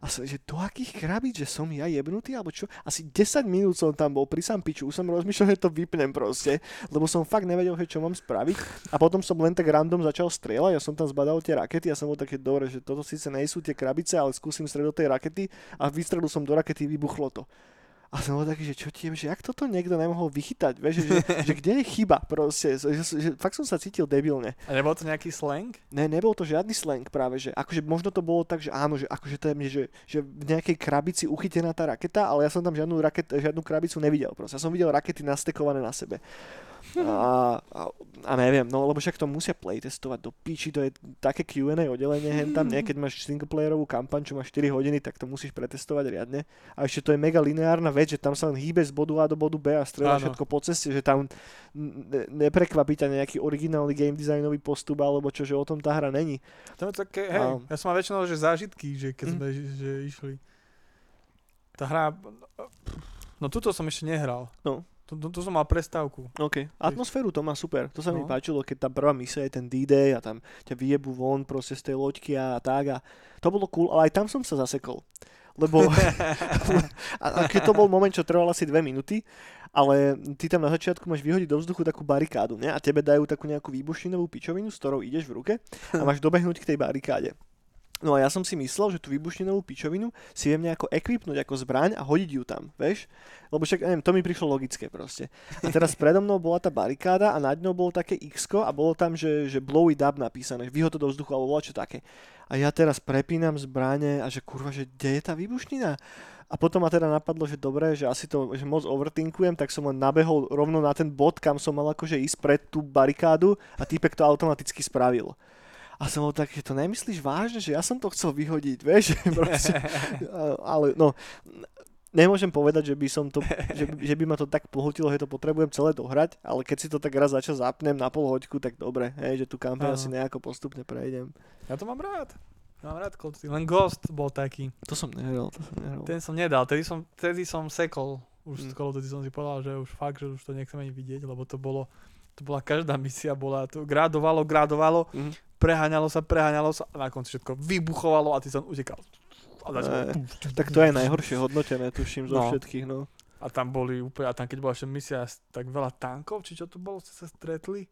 A som, že do akých krabíc, že som ja jebnutý, alebo čo? Asi 10 minút som tam bol pri Sampiču, už som rozmýšľal, že to vypnem proste, lebo som fakt nevedel, že čo mám spraviť. A potom som len tak random začal strieľať, ja som tam zbadal tie rakety a som bol také dobre, že toto síce nejsú tie krabice, ale skúsim strieľať tej rakety a vystrelil som do rakety, vybuchlo to. A som bol taký, že čo ti je, že jak toto niekto nemohol vychytať, vieš, že, že kde je chyba proste, že, že, že, fakt som sa cítil debilne. A nebol to nejaký slang? Ne, nebol to žiadny slang práve, že akože možno to bolo tak, že áno, že akože to je mne, že, že v nejakej krabici uchytená tá raketa, ale ja som tam žiadnu, raket, žiadnu krabicu nevidel proste. Ja som videl rakety nastekované na sebe. A, a, a neviem, no lebo však to musia playtestovať do piči, to je také Q&A oddelenie hen tam, nie? keď máš singleplayerovú kampaň, čo má 4 hodiny, tak to musíš pretestovať riadne. A ešte to je mega lineárna vec, že tam sa len hýbe z bodu A do bodu B a strieľa Áno. všetko po ceste, že tam ne, neprekvapí ťa nejaký originálny game designový postup alebo čo, že o tom tá hra není. To je také, hej, Áno. ja som mal väčšinou, že zážitky, že keď Mhm. sme že išli. Tá hra, no tuto som ešte nehral. No. Tu, tu, tu som mal prestávku. OK. Atmosféru to má super. To sa mi No. páčilo, keď tá prvá misia je ten D-Day a tam ťa vyjebu von proste z tej loďky a tak a to bolo cool, ale aj tam som sa zasekol. Lebo a, a keď to bol moment, čo trval asi dve minúty, ale ty tam na začiatku máš vyhodiť do vzduchu takú barikádu, ne? A tebe dajú takú nejakú výbušninovú pičovinu, s ktorou ideš v ruke a máš dobehnúť k tej barikáde. No a ja som si myslel, že tú výbušninovú pičovinu si viem nejako ekvipnúť ako zbraň a hodiť ju tam, vieš? Lebo však, neviem, to mi prišlo logické proste. A teraz predo mnou bola tá barikáda a nad ňou bolo také x a bolo tam, že, že blow it up napísané, vyhod to do vzduchu alebo čo také. A ja teraz prepínam zbrane a že kurva, že kde je tá výbušnina? A potom ma teda napadlo, že dobre, že asi to že moc overthinkujem, tak som len nabehol rovno na ten bod, kam som mal akože ísť pred tú barikádu a týpek to automaticky spravil. A som bol tak, že to nemyslíš vážne, že ja som to chcel vyhodiť, vieš? Proste, ale no, nemôžem povedať, že by som to, že, že by ma to tak pohotilo, že to potrebujem celé dohrať, ale keď si to tak raz začas zapnem na pol hoďku, tak dobre, hej, že tú kampaň asi nejako postupne prejdem. Ja to mám rád. Mám rád Duty. Len Ghost bol taký. To som nehral, to som nehral. Ten som nedal, tedy som, tedy som sekol. Už Mm. mm. Call of Duty som si povedal, že už fakt, že už to nechcem ani vidieť, lebo to bolo, to bola každá misia, bola to grádovalo, grádovalo, Mhm. Preháňalo sa, preháňalo sa a na konci všetko vybuchovalo a ty som utekal. A, začal, Tak to je najhoršie hodnotené, tuším, zo No. všetkých, no. a tam boli úplne, a tam keď bola ešte misia, tak veľa tankov, či čo to bolo, ste sa stretli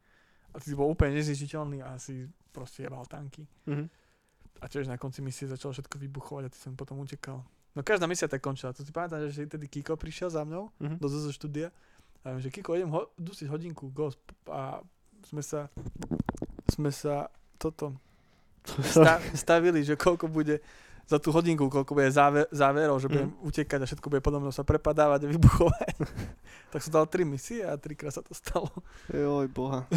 a ty bol úplne nezničiteľný a si proste jebal tanky. Mhm. A tiež na konci misie začalo všetko vybuchovať a ty som potom utekal. No každá misia tak končila. To si pamätám, že tedy Kiko prišiel za mnou Mhm. do zo štúdia a viem, že Kiko, idem ho- dusiť hodinku, ghost. A sme sa, sme sa toto sta- stavili, že koľko bude za tú hodinku, koľko bude záver, záverov, že budem utekať a všetko bude podo mnou sa prepadávať a vybuchovať. tak som dal tri misie a trikrát sa to stalo. Joj, boha.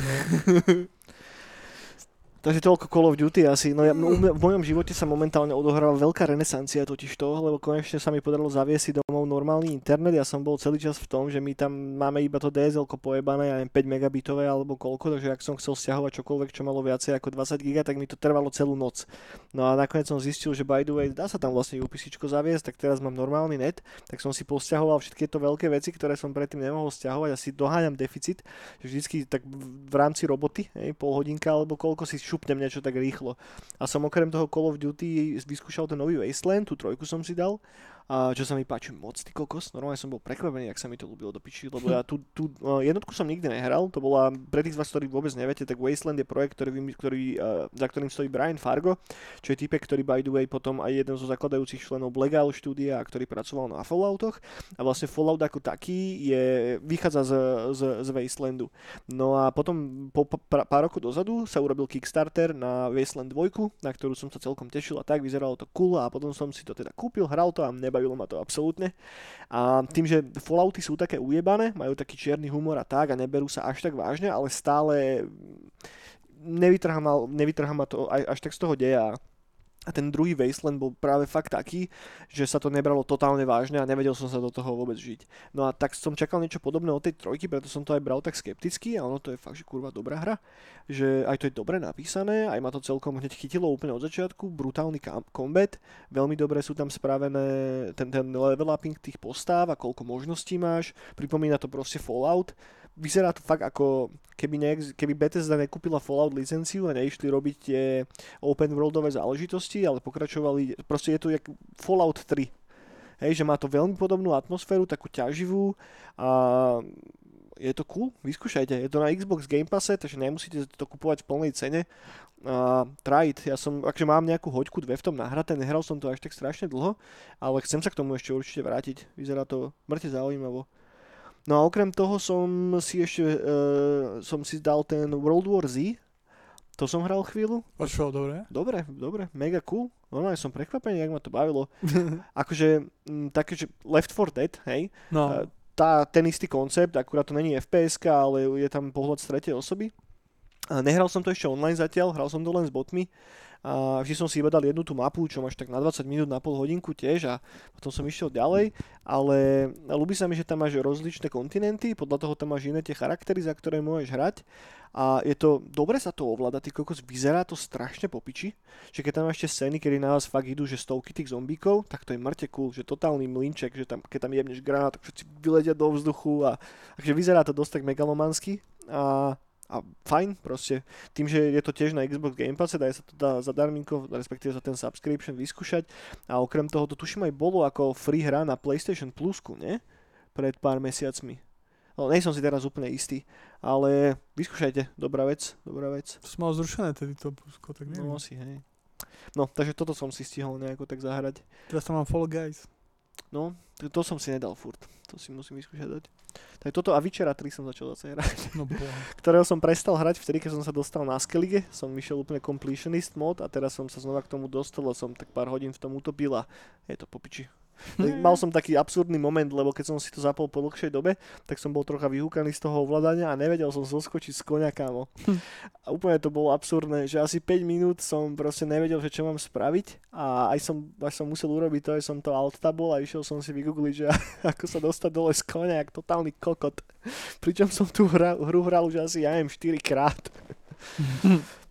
Takže toľko Call of Duty asi. No ja, no, u mňa- v mojom živote sa momentálne odohráva veľká renesancia totiž toho, lebo konečne sa mi podarilo zaviesiť domov normálny internet. Ja som bol celý čas v tom, že my tam máme iba to DSL pojebané, ja neviem, 5 megabitové alebo koľko, takže ak som chcel stiahovať čokoľvek, čo malo viacej ako 20 giga, tak mi to trvalo celú noc. No a nakoniec som zistil, že by the way, dá sa tam vlastne UPC zaviesť, tak teraz mám normálny net, tak som si posťahoval všetky tieto veľké veci, ktoré som predtým nemohol stiahovať, asi doháňam deficit, že vždycky tak v v rámci roboty, hej, pol hodinka alebo koľko si šupnem niečo tak rýchlo. A som okrem toho Call of Duty vyskúšal ten nový Wasteland, tú trojku som si dal a čo sa mi páči moc, ty kokos. Normálne som bol prekvapený, ak sa mi to ľúbilo do piči, lebo ja tú, tú uh, jednotku som nikdy nehral, to bola, pre tých z vás, ktorí vôbec neviete, tak Wasteland je projekt, ktorý, ktorý, uh, za ktorým stojí Brian Fargo, čo je typek, ktorý by the way potom aj jeden zo zakladajúcich členov Legal štúdia, ktorý pracoval na Falloutoch. A vlastne Fallout ako taký je, vychádza z, z, z Wastelandu. No a potom po pa, pár rokov dozadu sa urobil Kickstarter na Wasteland 2, na ktorú som sa celkom tešil a tak, vyzeralo to cool a potom som si to teda kúpil, hral to a nebavilo ma to absolútne. A tým, že Fallouty sú také ujebané, majú taký čierny humor a tak a neberú sa až tak vážne, ale stále nevytrhá ma, nevytrhá ma to až, tak z toho deja. A ten druhý Wasteland bol práve fakt taký, že sa to nebralo totálne vážne a nevedel som sa do toho vôbec žiť. No a tak som čakal niečo podobné od tej trojky, preto som to aj bral tak skepticky a ono to je fakt, že kurva dobrá hra. Že aj to je dobre napísané, aj ma to celkom hneď chytilo úplne od začiatku, brutálny combat, veľmi dobre sú tam spravené ten, ten level upping tých postáv a koľko možností máš, pripomína to proste Fallout, vyzerá to fakt ako keby, neex, keby Bethesda nekúpila Fallout licenciu a neišli robiť tie open worldové záležitosti, ale pokračovali, proste je to jak Fallout 3. Hej, že má to veľmi podobnú atmosféru, takú ťaživú a je to cool, vyskúšajte. Je to na Xbox Game Passe, takže nemusíte to kupovať v plnej cene. Uh, try it. Ja som, akže mám nejakú hoďku dve v tom nahraté, nehral som to až tak strašne dlho, ale chcem sa k tomu ešte určite vrátiť. Vyzerá to mŕte zaujímavo. No a okrem toho som si ešte, uh, som si dal ten World War Z, to som hral chvíľu. A čo, dobre? Dobre, dobre, mega cool. Normálne som prekvapený, jak ma to bavilo. akože m, také, že Left 4 Dead, hej, No, tá, ten istý koncept, akurát to není FPS, ale je tam pohľad z tretej osoby. A nehral som to ešte online zatiaľ, hral som to len s botmi a vždy som si iba dal jednu tú mapu, čo máš tak na 20 minút, na pol hodinku tiež a potom som išiel ďalej, ale ľúbi sa mi, že tam máš rozličné kontinenty, podľa toho tam máš iné tie charaktery, za ktoré môžeš hrať. A je to, dobre sa to ovláda, ty kokos, vyzerá to strašne popiči, že keď tam máš ešte scény, kedy na vás fakt idú, že stovky tých zombíkov, tak to je mŕte cool, že totálny mlinček, že tam, keď tam jebneš granát, tak všetci vyletia do vzduchu a takže vyzerá to dosť tak megalomansky a a fajn proste. Tým, že je to tiež na Xbox Game Pass, dá sa to dá zadarminko, respektíve za ten subscription vyskúšať. A okrem toho to tuším aj bolo ako free hra na PlayStation Plusku, nie? Pred pár mesiacmi. No, nie som si teraz úplne istý, ale vyskúšajte, dobrá vec, dobrá vec. to som mal zrušené tedy to plusko, tak neviem. No asi, hej. No, takže toto som si stihol nejako tak zahrať. Teraz tam mám Fall Guys. No, to, som si nedal furt. To si musím vyskúšať dať. Tak toto a Witchera 3 som začal zase hrať. No boha. ktorého som prestal hrať vtedy, keď som sa dostal na Skellige. Som vyšiel úplne completionist mod a teraz som sa znova k tomu dostal som tak pár hodín v tom utopil a je to popiči. Mal som taký absurdný moment, lebo keď som si to zapol po dlhšej dobe, tak som bol trocha vyhúkaný z toho ovládania a nevedel som zoskočiť z konia, kámo. A úplne to bolo absurdné, že asi 5 minút som proste nevedel, že čo mám spraviť a aj som, až som musel urobiť to, že som to alt tabol a išiel som si vygoogliť, že ako sa dostať dole z konia, jak totálny kokot. Pričom som tú hra, hru hral už asi, ja neviem, 4 krát.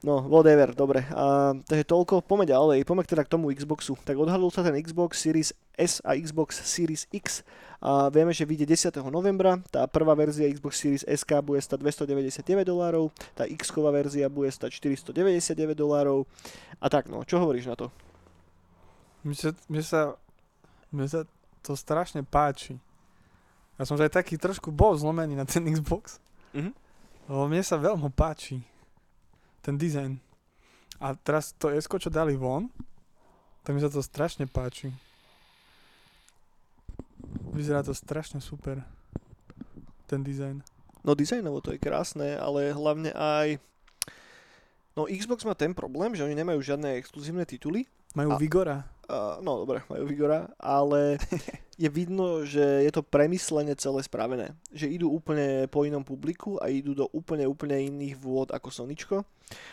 No, whatever, dobre. A, takže toľko, poďme ďalej, poďme teda k tomu Xboxu. Tak odhalil sa ten Xbox Series S a Xbox Series X. A vieme, že vyjde 10. novembra. Tá prvá verzia Xbox Series SK bude stať 299 dolárov, tá x verzia bude stať 499 dolárov. A tak no, čo hovoríš na to? Mne sa, mne sa, mne sa to strašne páči. Ja som že aj taký trošku bol zlomený na ten Xbox. Mhm. Lebo mne sa veľmi páči ten dizajn. A teraz to S, čo dali von, tak mi sa to strašne páči. Vyzerá to strašne super. Ten dizajn. No dizajnovo to je krásne, ale hlavne aj... No Xbox má ten problém, že oni nemajú žiadne exkluzívne tituly. Majú A- Vigora. Uh, no dobre, majú Vigora, ale je vidno, že je to premyslene celé spravené. Že idú úplne po inom publiku a idú do úplne, úplne iných vôd ako Soničko.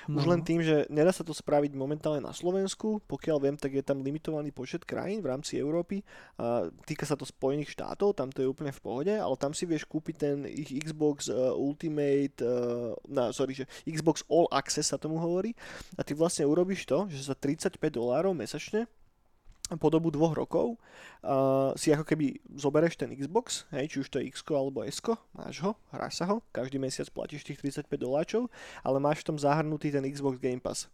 Už No. len tým, že nedá sa to spraviť momentálne na Slovensku, pokiaľ viem, tak je tam limitovaný počet krajín v rámci Európy. A týka sa to Spojených štátov, tam to je úplne v pohode, ale tam si vieš kúpiť ten ich Xbox uh, Ultimate, uh, na, sorry, že Xbox All Access sa tomu hovorí. A ty vlastne urobíš to, že za 35 dolárov mesačne po dobu dvoch rokov uh, si ako keby zobereš ten Xbox, hej, či už to je x alebo s máš ho, hráš sa ho, každý mesiac platíš tých 35 doláčov, ale máš v tom zahrnutý ten Xbox Game Pass.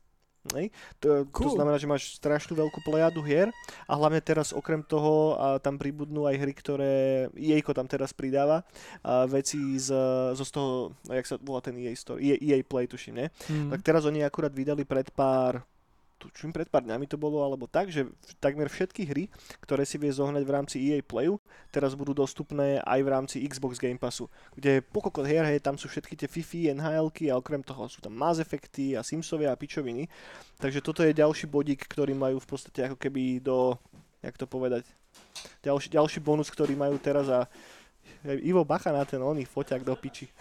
Hej? To, to Cool. znamená, že máš strašnú veľkú plejadu hier a hlavne teraz okrem toho a tam pribudnú aj hry, ktoré EA tam teraz pridáva a veci z, zo z toho, jak sa volá ten EA Store, EA, EA Play tuším, ne? Mm. Tak teraz oni akurát vydali pred pár tuším pred pár dňami to bolo, alebo tak, že takmer všetky hry, ktoré si vie zohnať v rámci EA Playu, teraz budú dostupné aj v rámci Xbox Game Passu, kde pokokot hier, hej, tam sú všetky tie Fifi, NHLky a okrem toho sú tam Mass Effecty a Simsovia a pičoviny. Takže toto je ďalší bodík, ktorý majú v podstate ako keby do, jak to povedať, ďalší, ďalší bonus, ktorý majú teraz a Ivo bacha na ten oný foťak do piči.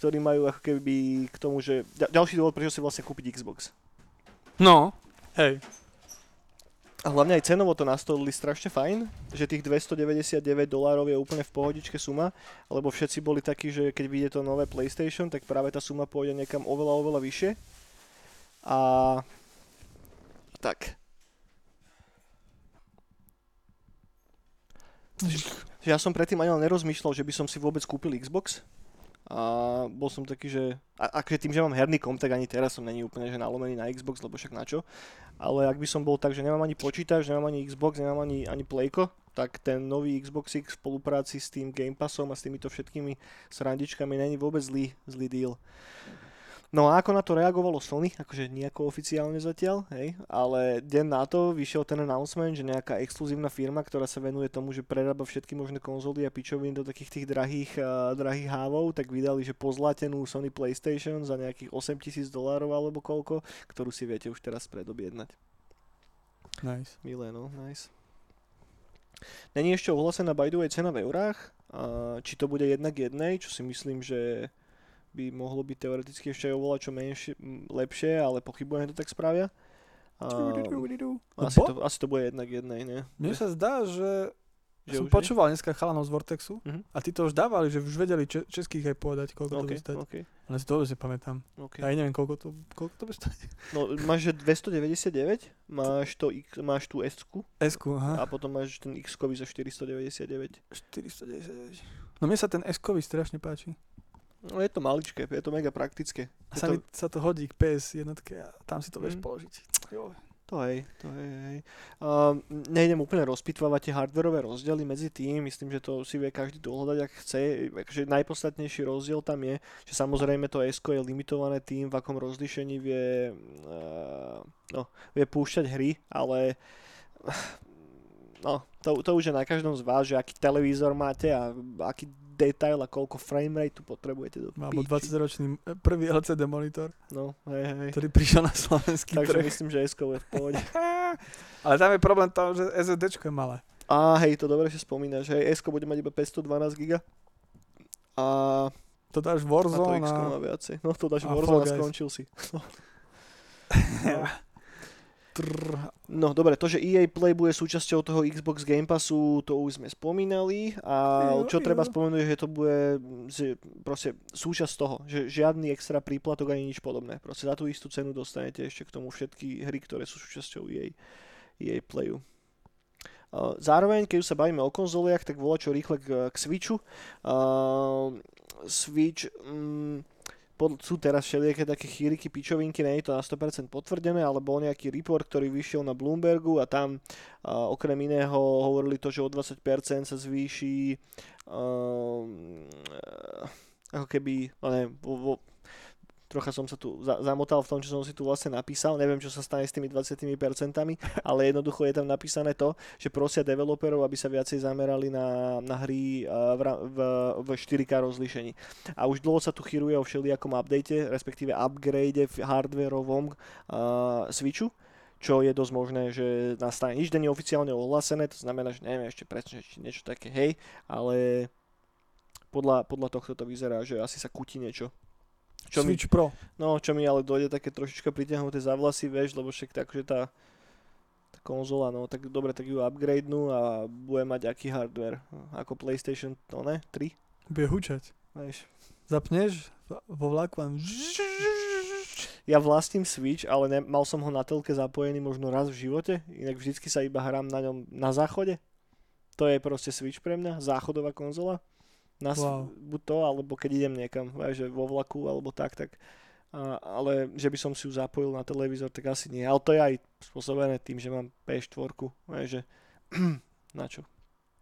ktorý majú ako keby k tomu, že ďal- ďalší dôvod, prečo si vlastne kúpiť Xbox. No, hej. A hlavne aj cenovo to nastolili strašne fajn, že tých 299 dolárov je úplne v pohodičke suma, lebo všetci boli takí, že keď vyjde to nové PlayStation, tak práve tá suma pôjde niekam oveľa, oveľa vyššie. A tak. Ja som predtým ani nerozmýšľal, že by som si vôbec kúpil Xbox. A bol som taký, že... A, akože tým, že mám herný kom, tak ani teraz som není úplne že nalomený na Xbox, lebo však na čo. Ale ak by som bol tak, že nemám ani počítač, nemám ani Xbox, nemám ani, ani Playko, tak ten nový Xbox X v spolupráci s tým Game Passom a s týmito všetkými srandičkami není vôbec zlý, zlý deal. No a ako na to reagovalo Sony, akože nejako oficiálne zatiaľ, hej, ale deň na to vyšiel ten announcement, že nejaká exkluzívna firma, ktorá sa venuje tomu, že prerába všetky možné konzoly a pičoviny do takých tých drahých, uh, drahých hávov, tak vydali, že pozlatenú Sony PlayStation za nejakých 8000 dolárov alebo koľko, ktorú si viete už teraz predobjednať. Nice. Milé, no, nice. Není ešte ohlasená by the way cena v eurách, a či to bude jednak jednej, čo si myslím, že by mohlo byť teoreticky ešte aj oveľa čo menšie, lepšie, ale pochybujem, že to tak spravia. A, asi, to, asi to bude jednak jednej, ne? Mne sa zdá, že, Že som už je? počúval dneska chalanov z Vortexu Mhm. a tí to už dávali, že už vedeli če- českých aj povedať, koľko to OK, bude stať. OK, Ale si to vôbec nepamätám. OK. Ja aj neviem, koľko to, koľko to bude stať. No, máš že 299, máš, to, X- máš tú S-ku S-ku, a aha. potom máš ten X-kový za 499. 410. No mne sa ten S-kový strašne páči. No je to maličké, je to mega praktické. A sa, to, sa to hodí k PS jednotke a tam si to vieš Mhm. položiť. Jo. To hej, to hej, hej. Uh, nejdem úplne rozpitvávať tie hardwareové rozdiely medzi tým, myslím, že to si vie každý dohľadať, ak chce. Akože najpodstatnejší rozdiel tam je, že samozrejme to S je limitované tým, v akom rozlišení vie, uh, no, vie púšťať hry, ale no, to, to už je na každom z vás, že aký televízor máte a aký detail a koľko framerate tu potrebujete do Alebo píči. 20-ročný e, prvý LCD monitor, No, hej, hej. ktorý prišiel na slovenský Takže trh. myslím, že S je v pohode. Ale tam je problém to, že SSD je malé. A hej, to dobre, že spomínaš, hej, S bude mať iba 512 giga. A, To dáš a to Warzone a... má viacej. No to dáš a Warzone a skončil si. Trrr. No dobre, to, že EA Play bude súčasťou toho Xbox Game Passu, to už sme spomínali a Jo, čo treba spomenúť, že to bude proste súčasť toho, že žiadny extra príplatok ani nič podobné. Proste za tú istú cenu dostanete ešte k tomu všetky hry, ktoré sú súčasťou EA, EA Playu. Zároveň, keď už sa bavíme o konzoliach, tak volá čo rýchle k, k Switchu. Uh, Switch, mm, pod, sú teraz všelijaké také chýriky, pičovinky, nie je to na 100% potvrdené, ale bol nejaký report, ktorý vyšiel na Bloombergu a tam uh, okrem iného hovorili to, že o 20% sa zvýši um, ako keby, no neviem, vo, vo, trocha som sa tu za, zamotal v tom, čo som si tu vlastne napísal, neviem, čo sa stane s tými 20%, ale jednoducho je tam napísané to, že prosia developerov, aby sa viacej zamerali na, na hry v, v, v 4K rozlíšení. A už dlho sa tu chýruje o všelijakom update, respektíve upgrade v hardwareovom uh, Switchu, čo je dosť možné, že nastane. Nič nie je oficiálne ohlásené, to znamená, že neviem ešte presne, či niečo také, hej, ale podľa, podľa tohto to vyzerá, že asi sa kutí niečo. Čo mi, Switch Pro. no, čo mi ale dojde také trošička pritiahnuté za vlasy, vieš, lebo však tak, že tá, tá konzola, no, tak dobre, tak ju upgradenú a bude mať aký hardware, ako PlayStation, to ne, 3, Bude hučať. vieš. Zapneš vo vlaku a... Ja vlastním Switch, ale ne, mal som ho na telke zapojený možno raz v živote, inak vždycky sa iba hrám na ňom na záchode. To je proste Switch pre mňa, záchodová konzola. Na, wow. Buď to, alebo keď idem niekam, že vo vlaku alebo tak, tak A, ale že by som si ju zapojil na televízor, tak asi nie. Ale to je aj spôsobené tým, že mám P4. že na čo?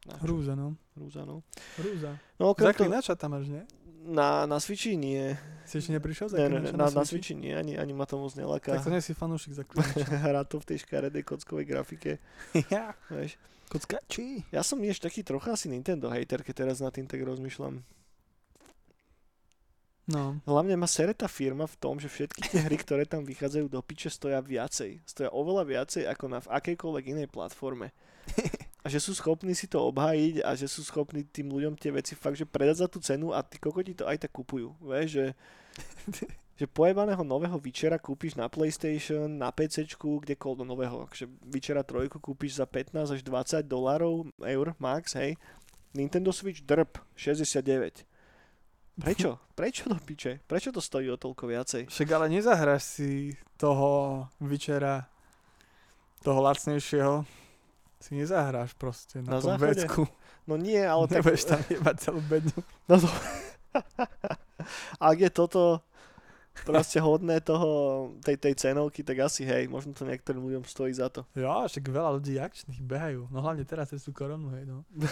Na čo? Hrúza, no. Hrúza, no. Hrúza. No okrem na tam máš, nie? na, na Switchi nie. Si ešte neprišiel? Ne, ne, na, na Switchi nie, ani, ani ma to moc nelaká. Tak to nie si fanúšik zaklinača. Hrá to v tej škaredej kockovej grafike. ja. Vieš. Kockači. Ja som tiež taký trocha asi Nintendo hater, keď teraz nad tým tak rozmýšľam. No. Hlavne ma sere tá firma v tom, že všetky tie hry, ktoré tam vychádzajú do piče, stoja viacej. Stoja oveľa viacej ako na v akejkoľvek inej platforme. A že sú schopní si to obhájiť a že sú schopní tým ľuďom tie veci fakt, že predať za tú cenu a tí kokoti to aj tak kupujú. Vieš, že, že pojebaného nového Vyčera kúpiš na PlayStation, na PC, kdekoľvek nového. Akože Vyčera 3 kúpiš za 15 až 20 dolárov, eur max, hej. Nintendo Switch drp 69. Prečo? Prečo do piče? Prečo to stojí o toľko viacej? Však ale nezahráš si toho večera, toho lacnejšieho, si nezahráš proste Na na, tom záchode? vecku. No nie, ale tak... Nebudeš tam jebať celú bedňu. No to... Ak je toto proste hodné toho, tej, tej cenovky, tak asi hej, možno to niektorým ľuďom stojí za to. Ja, však veľa ľudí akčných behajú. No hlavne teraz tú koronu, hej, no.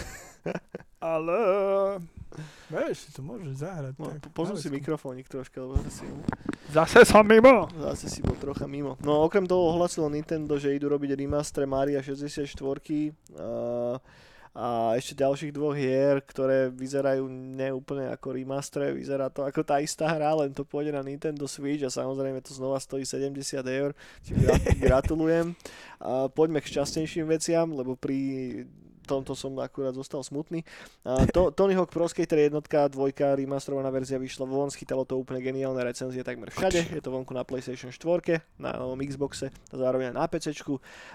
Ale... Vieš, si to môžeš zahrať. No, tak, po- posun na si mikrofónik troška, lebo si, Zase som mimo. zase si bol trocha mimo. No okrem toho ohlasilo Nintendo, že idú robiť remaster Maria 64 a, a ešte ďalších dvoch hier, ktoré vyzerajú neúplne ako remaster, vyzerá to ako tá istá hra, len to pôjde na Nintendo Switch a samozrejme to znova stojí 70 eur, či gra- gratulujem. A poďme k šťastnejším veciam, lebo pri tomto som akurát zostal smutný. A to, Tony Hawk Pro Skater jednotka, dvojka, remasterovaná verzia vyšla von, schytalo to úplne geniálne recenzie takmer všade. Je to vonku na PlayStation 4, na novom Xboxe a zároveň aj na PC.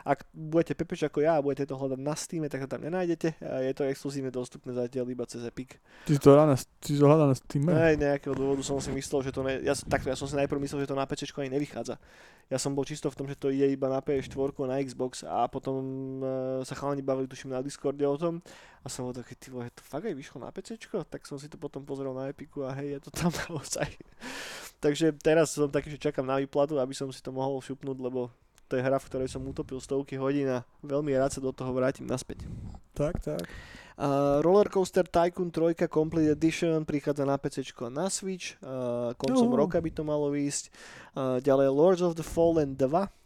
Ak budete pepeč ako ja a budete to hľadať na Steam, tak to tam nenájdete. Je to exkluzívne dostupné zatiaľ iba cez Epic. Ty si to hľadá na, ty to hľadá na Steam. Aj nejakého dôvodu som si myslel, že to ne, ja, takto, ja som si najprv myslel, že to na PC ani nevychádza. Ja som bol čisto v tom, že to ide iba na PS4 a na Xbox a potom uh, sa chalani bavili tuším na Discorde o tom a som bol taký, ty vole, to fakt aj vyšlo na PC, tak som si to potom pozrel na Epiku a hej, je to tam naozaj. Takže teraz som taký, že čakám na výplatu, aby som si to mohol šupnúť, lebo to je hra, v ktorej som utopil stovky hodín a veľmi rád sa do toho vrátim naspäť. Tak, tak. Uh, Rollercoaster Tycoon 3 Complete Edition prichádza na PC na Switch. Uh, koncom Juhu. roka by to malo výjsť. Uh, ďalej Lords of the Fallen 2.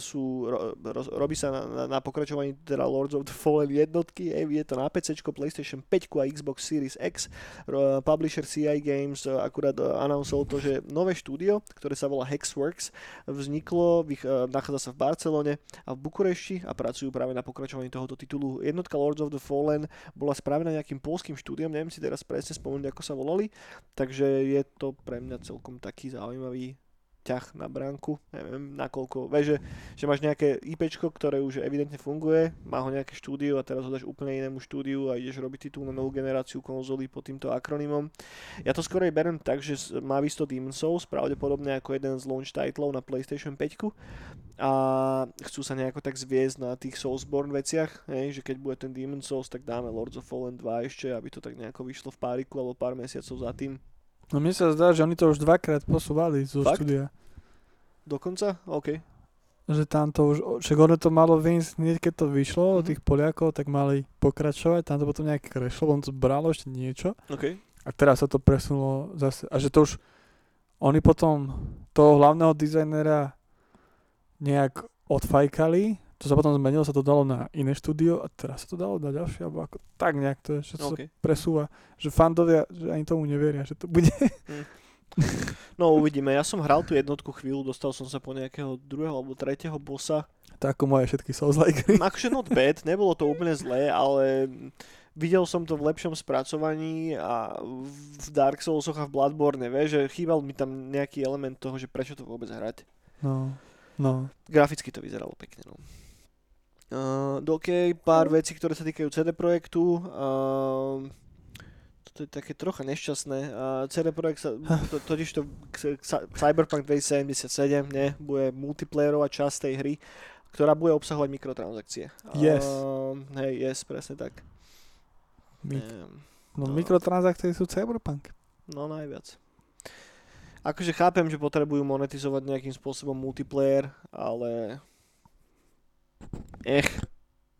Sú, ro, ro, robí sa na, na, na pokračovaní teda Lords of the Fallen jednotky, je, to na PC, PlayStation 5 a Xbox Series X. Ro, publisher CI Games uh, akurát uh, announceol to, že nové štúdio, ktoré sa volá Hexworks, vzniklo, vych, uh, nachádza sa v Barcelone a v Bukurešti a pracujú práve na pokračovaní tohoto titulu. Jednotka Lords of the Fallen bola spravená nejakým polským štúdiom, neviem si teraz presne spomenúť, ako sa volali, takže je to pre mňa celkom taký zaujímavý ťah na bránku, neviem nakoľko, vieš, že, že máš nejaké IPčko, ktoré už evidentne funguje, má ho nejaké štúdio a teraz ho dáš úplne inému štúdiu a ideš robiť titul na novú generáciu konzoly pod týmto akronymom. Ja to skorej berem tak, že má vysto Demon's Souls, pravdepodobne ako jeden z launch titlov na PlayStation 5 a chcú sa nejako tak zviesť na tých Soulsborne veciach, hej, že keď bude ten Demon's Souls, tak dáme Lords of Fallen 2 ešte, aby to tak nejako vyšlo v páriku alebo pár mesiacov za tým. No mne sa zdá, že oni to už dvakrát posúvali zo Fakt? štúdia. Dokonca? OK. Že tam to už, však ono to malo vyjsť, hneď keď to vyšlo od Mhm. tých Poliakov, tak mali pokračovať, tam to potom nejak krešlo, on to bralo ešte niečo OK. a teraz sa to presunulo zase. A že to už, oni potom toho hlavného dizajnera nejak odfajkali, to sa potom zmenilo, sa to dalo na iné štúdio a teraz sa to dalo na ďalšie, alebo ako, tak nejak to je, že to sa presúva, že fandovia, že ani tomu neveria, že to bude. No uvidíme, ja som hral tú jednotku chvíľu, dostal som sa po nejakého druhého alebo tretieho bossa. tak ako moje všetky Souls-like hry. Akože not bad, nebolo to úplne zlé, ale videl som to v lepšom spracovaní a v Dark Soulsoch a v Bloodborne, vieš, že chýbal mi tam nejaký element toho, že prečo to vôbec hrať. No, no. Graficky to vyzeralo pekne, no. Uh, OK, pár vecí, ktoré sa týkajú CD Projektu. Uh, toto je také trocha nešťastné. Uh, CD Projekt sa, to, totiž to k- k- Cyberpunk 2077, ne, bude multiplayerová časť tej hry, ktorá bude obsahovať mikrotransakcie. Yes. Uh, hej, yes, presne tak. My, Um, no, no. mikrotransakcie sú Cyberpunk. No najviac. Akože chápem, že potrebujú monetizovať nejakým spôsobom multiplayer, ale... Ech,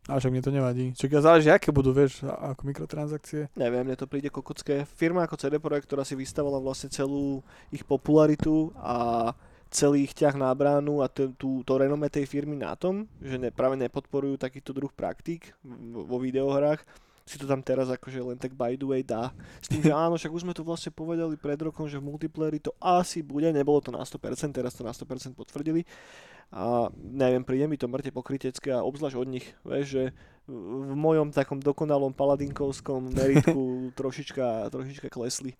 A však mne to nevadí. Čak záleží, aké budú, vieš, ako mikrotransakcie. neviem, mne to príde kokocké. Firma ako CD Projekt, ktorá si vystavala vlastne celú ich popularitu a celý ich ťah na bránu a t- tú, to renome tej firmy na tom, že ne, práve nepodporujú takýto druh praktík vo videohrách, si to tam teraz akože len tak by the way dá. S tým, že áno, však už sme to vlastne povedali pred rokom, že v multiplayeri to asi bude, nebolo to na 100%, teraz to na 100% potvrdili. A neviem, príde mi to mŕte pokrytecké a obzvlášť od nich, vieš, že v mojom takom dokonalom paladinkovskom meritku trošička, trošička klesli.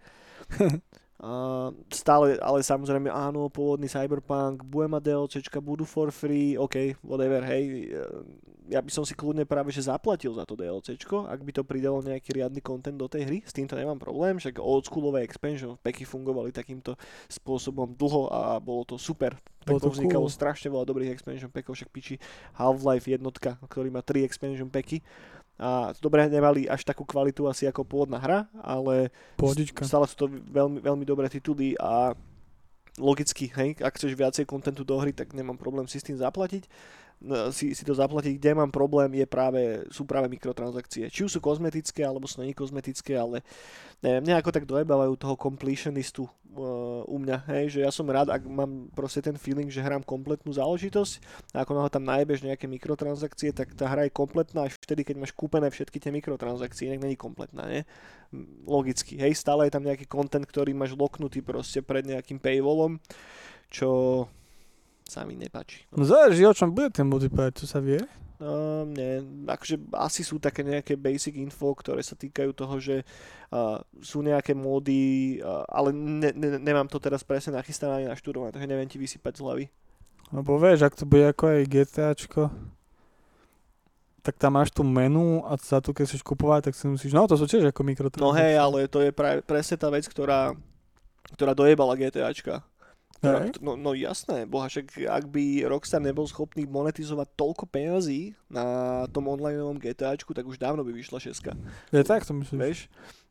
A stále, ale samozrejme áno, pôvodný Cyberpunk, bude mať DLCčka, budú for free, ok, whatever, hej. e, Ja by som si kľudne práve že zaplatil za to DLCčko, ak by to pridalo nejaký riadny content do tej hry, s týmto nemám problém, však oldschoolové expansion packy fungovali takýmto spôsobom dlho a bolo to super. Tak to vznikalo cool. strašne veľa dobrých expansion packov, však piči Half-Life jednotka, ktorý má 3 expansion packy. A dobre, nemali až takú kvalitu asi ako pôvodná hra, ale Pohodička. Stále sú to veľmi, veľmi dobré tituly a logicky, hej, ak chceš viacej kontentu do hry, tak nemám problém si s tým zaplatiť. No, Si, si to zaplatiť, kde mám problém je práve, sú práve mikrotransakcie. Či už sú kozmetické, alebo sú není kozmetické, ale neviem, mňa ako tak dojebávajú toho completionistu uh, u mňa, hej, že ja som rád, ak mám proste ten feeling, že hrám kompletnú záležitosť a ako náhle tam najebeš nejaké mikrotransakcie, tak tá hra je kompletná až vtedy, keď máš kúpené všetky tie mikrotransakcie, inak není kompletná, nie? Logicky, hej, stále je tam nejaký content, ktorý máš loknutý proste pred nejakým paywallom, čo sa mi nepáči. No záleží, o čom bude ten multiplayer, čo sa vie. Uh, nie, akože asi sú také nejaké basic info, ktoré sa týkajú toho, že uh, sú nejaké módy, uh, ale ne, ne, nemám to teraz presne nachystané ani naštudované, takže neviem ti vysypať z hlavy. Lebo vieš, ak to bude ako aj GTAčko, tak tam máš tu menu a za to, keď chceš kupovať, tak si musíš, no to sú tiež ako mikrotransakcie. No hej, ale to je práve presne tá vec, ktorá, ktorá dojebala GTAčka. Hej. no, no jasné, boha, však ak by Rockstar nebol schopný monetizovať toľko peňazí na tom onlineovom GTAčku, tak už dávno by vyšla šeska. Je tak, to myslíš. Vieš?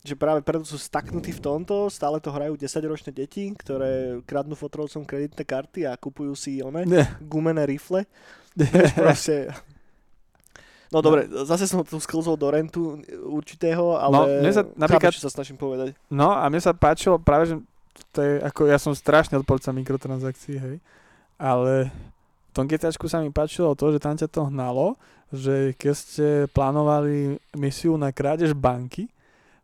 Že práve preto sú staknutí v tomto, stále to hrajú 10-ročné deti, ktoré kradnú fotrovcom kreditné karty a kupujú si one Ne. gumené rifle. Proste... No dobre, zase som tu sklzol do rentu určitého, ale No, mne sa napríklad- chápeš, čo sa snažím povedať. No a mne sa páčilo práve, že to je ako, ja som strašne odporca mikrotransakcií, hej. Ale v tom GTAčku sa mi páčilo to, že tam ťa to hnalo, že keď ste plánovali misiu na krádež banky,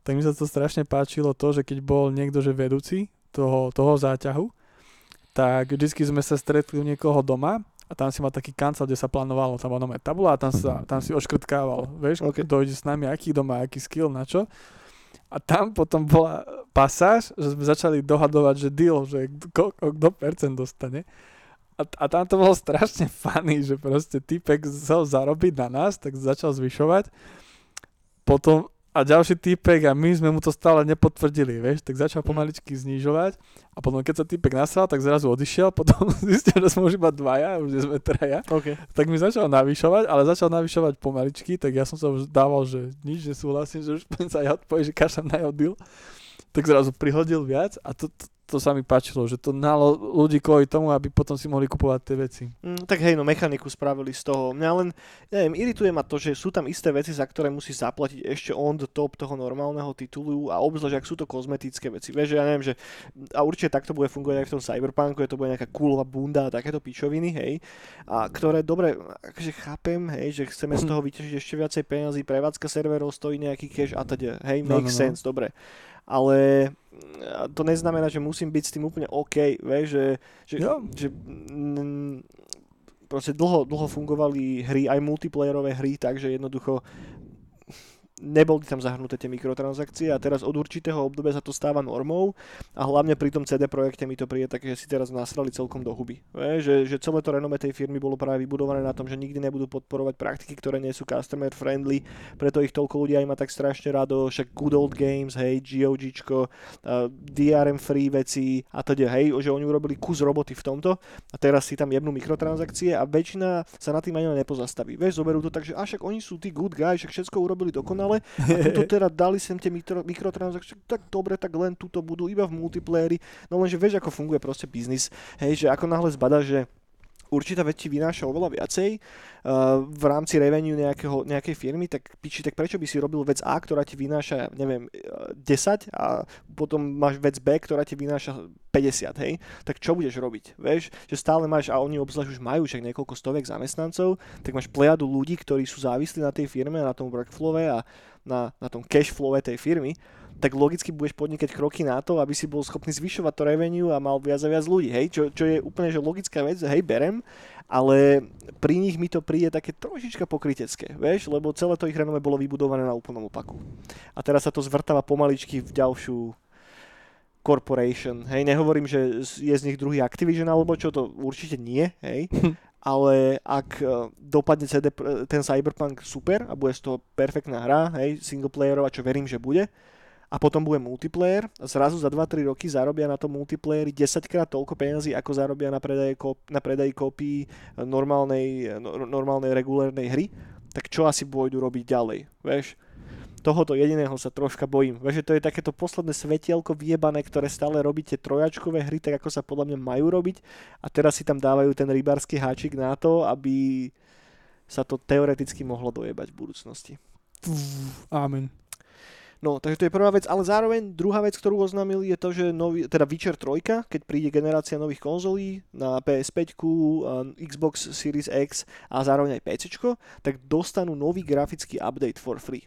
tak mi sa to strašne páčilo to, že keď bol niekto, že vedúci toho, toho záťahu, tak vždycky sme sa stretli u niekoho doma a tam si mal taký kancel, kde sa plánovalo, tam bola tabula a tam, sa, tam si oškrtkával, vieš, Ok. okay. dojde s nami, aký doma, aký skill, na čo. A tam potom bola pasáž, že sme začali dohadovať, že deal, že kto, kto percent dostane. A, a tam to bolo strašne funny, že proste typek chcel zarobiť na nás, tak začal zvyšovať. Potom a ďalší typek a my sme mu to stále nepotvrdili, vieš, tak začal pomaličky znižovať a potom keď sa typek nasral, tak zrazu odišiel, potom zistil, že sme už iba dvaja, už nie sme traja, OK. tak mi začal navyšovať, ale začal navyšovať pomaličky, tak ja som sa už dával, že nič, že súhlasím, že už sa ja odpovie, že kašľam na jeho deal. Tak zrazu prihodil viac a to, to, to sa mi páčilo, že to nalo ľudí kvôli tomu, aby potom si mohli kupovať tie veci. Mm, tak hej, no mechaniku spravili z toho. Mňa len, neviem, irituje ma to, že sú tam isté veci, za ktoré musíš zaplatiť ešte on the top toho normálneho titulu a obzvlášť, ak sú to kozmetické veci. Vieš, že ja neviem, že a určite takto bude fungovať aj v tom Cyberpunku, že to bude nejaká coolová bunda a takéto pičoviny, hej. A ktoré, dobre, akože chápem, hej, že chceme z toho vyťažiť ešte viacej peniazí, prevádzka serverov stojí nejaký cash a teda, hej, No, make no, no. sense, dobre. Ale mm, to neznamená, že musím byť s tým úplne OK, vieš, že, že, Jo. že mm, proste dlho, dlho fungovali hry, aj multiplayerové hry, takže jednoducho neboli tam zahrnuté tie mikrotransakcie a teraz od určitého obdobia sa to stáva normou a hlavne pri tom CD projekte mi to príde také, že si teraz nasrali celkom do huby. Že, že celé to renome tej firmy bolo práve vybudované na tom, že nikdy nebudú podporovať praktiky, ktoré nie sú customer friendly, preto ich toľko ľudí aj má tak strašne rado, však good old games, hej, GOGčko, uh, DRM free veci a teda, hej, že oni urobili kus roboty v tomto a teraz si tam jebnú mikrotransakcie a väčšina sa na tým ani nepozastaví. Vieš, zoberú to tak, že a však oni sú tí good guys, však všetko urobili dokonale finále. A tuto teda dali sem tie mikro, mikrotransakcie, tak dobre, tak len túto budú iba v multiplayeri. No lenže vieš, ako funguje proste biznis. Hej, že ako náhle zbada, že určitá vec vynáša oveľa viacej uh, v rámci revenue nejakého, nejakej firmy, tak piči, tak prečo by si robil vec A, ktorá ti vynáša, neviem, 10 eh, a potom máš vec B, ktorá ti vynáša 50, hej? Tak čo budeš robiť? Vieš, že stále máš, a oni obzvlášť už majú však niekoľko stoviek zamestnancov, tak máš plejadu ľudí, ktorí sú závislí na tej firme, na tom workflowe a na, na tom cash flowe tej firmy tak logicky budeš podnikať kroky na to, aby si bol schopný zvyšovať to revenue a mal viac a viac ľudí, hej, čo, čo je úplne že logická vec, hej, berem, ale pri nich mi to príde také trošička pokrytecké, vieš, lebo celé to ich renome bolo vybudované na úplnom opaku. A teraz sa to zvrtáva pomaličky v ďalšiu corporation, hej, nehovorím, že je z nich druhý Activision alebo čo, to určite nie, hej, ale ak e, dopadne CD, ten Cyberpunk super a bude z toho perfektná hra, hej, single playerová, čo verím, že bude, a potom bude multiplayer zrazu za 2-3 roky zarobia na tom multiplayeri 10 krát toľko peniazí, ako zarobia na predaji, kop- na predaji kopí normálnej, no, normálnej regulárnej hry, tak čo asi pôjdu robiť ďalej, vieš? Tohoto jediného sa troška bojím. Vieš, že to je takéto posledné svetielko vyjebané, ktoré stále robíte trojačkové hry, tak ako sa podľa mňa majú robiť a teraz si tam dávajú ten rybársky háčik na to, aby sa to teoreticky mohlo dojebať v budúcnosti. Amen. No, takže to je prvá vec, ale zároveň druhá vec, ktorú oznámili, je to, že nový, teda Witcher 3, keď príde generácia nových konzolí na PS5, Xbox Series X a zároveň aj PC, tak dostanú nový grafický update for free.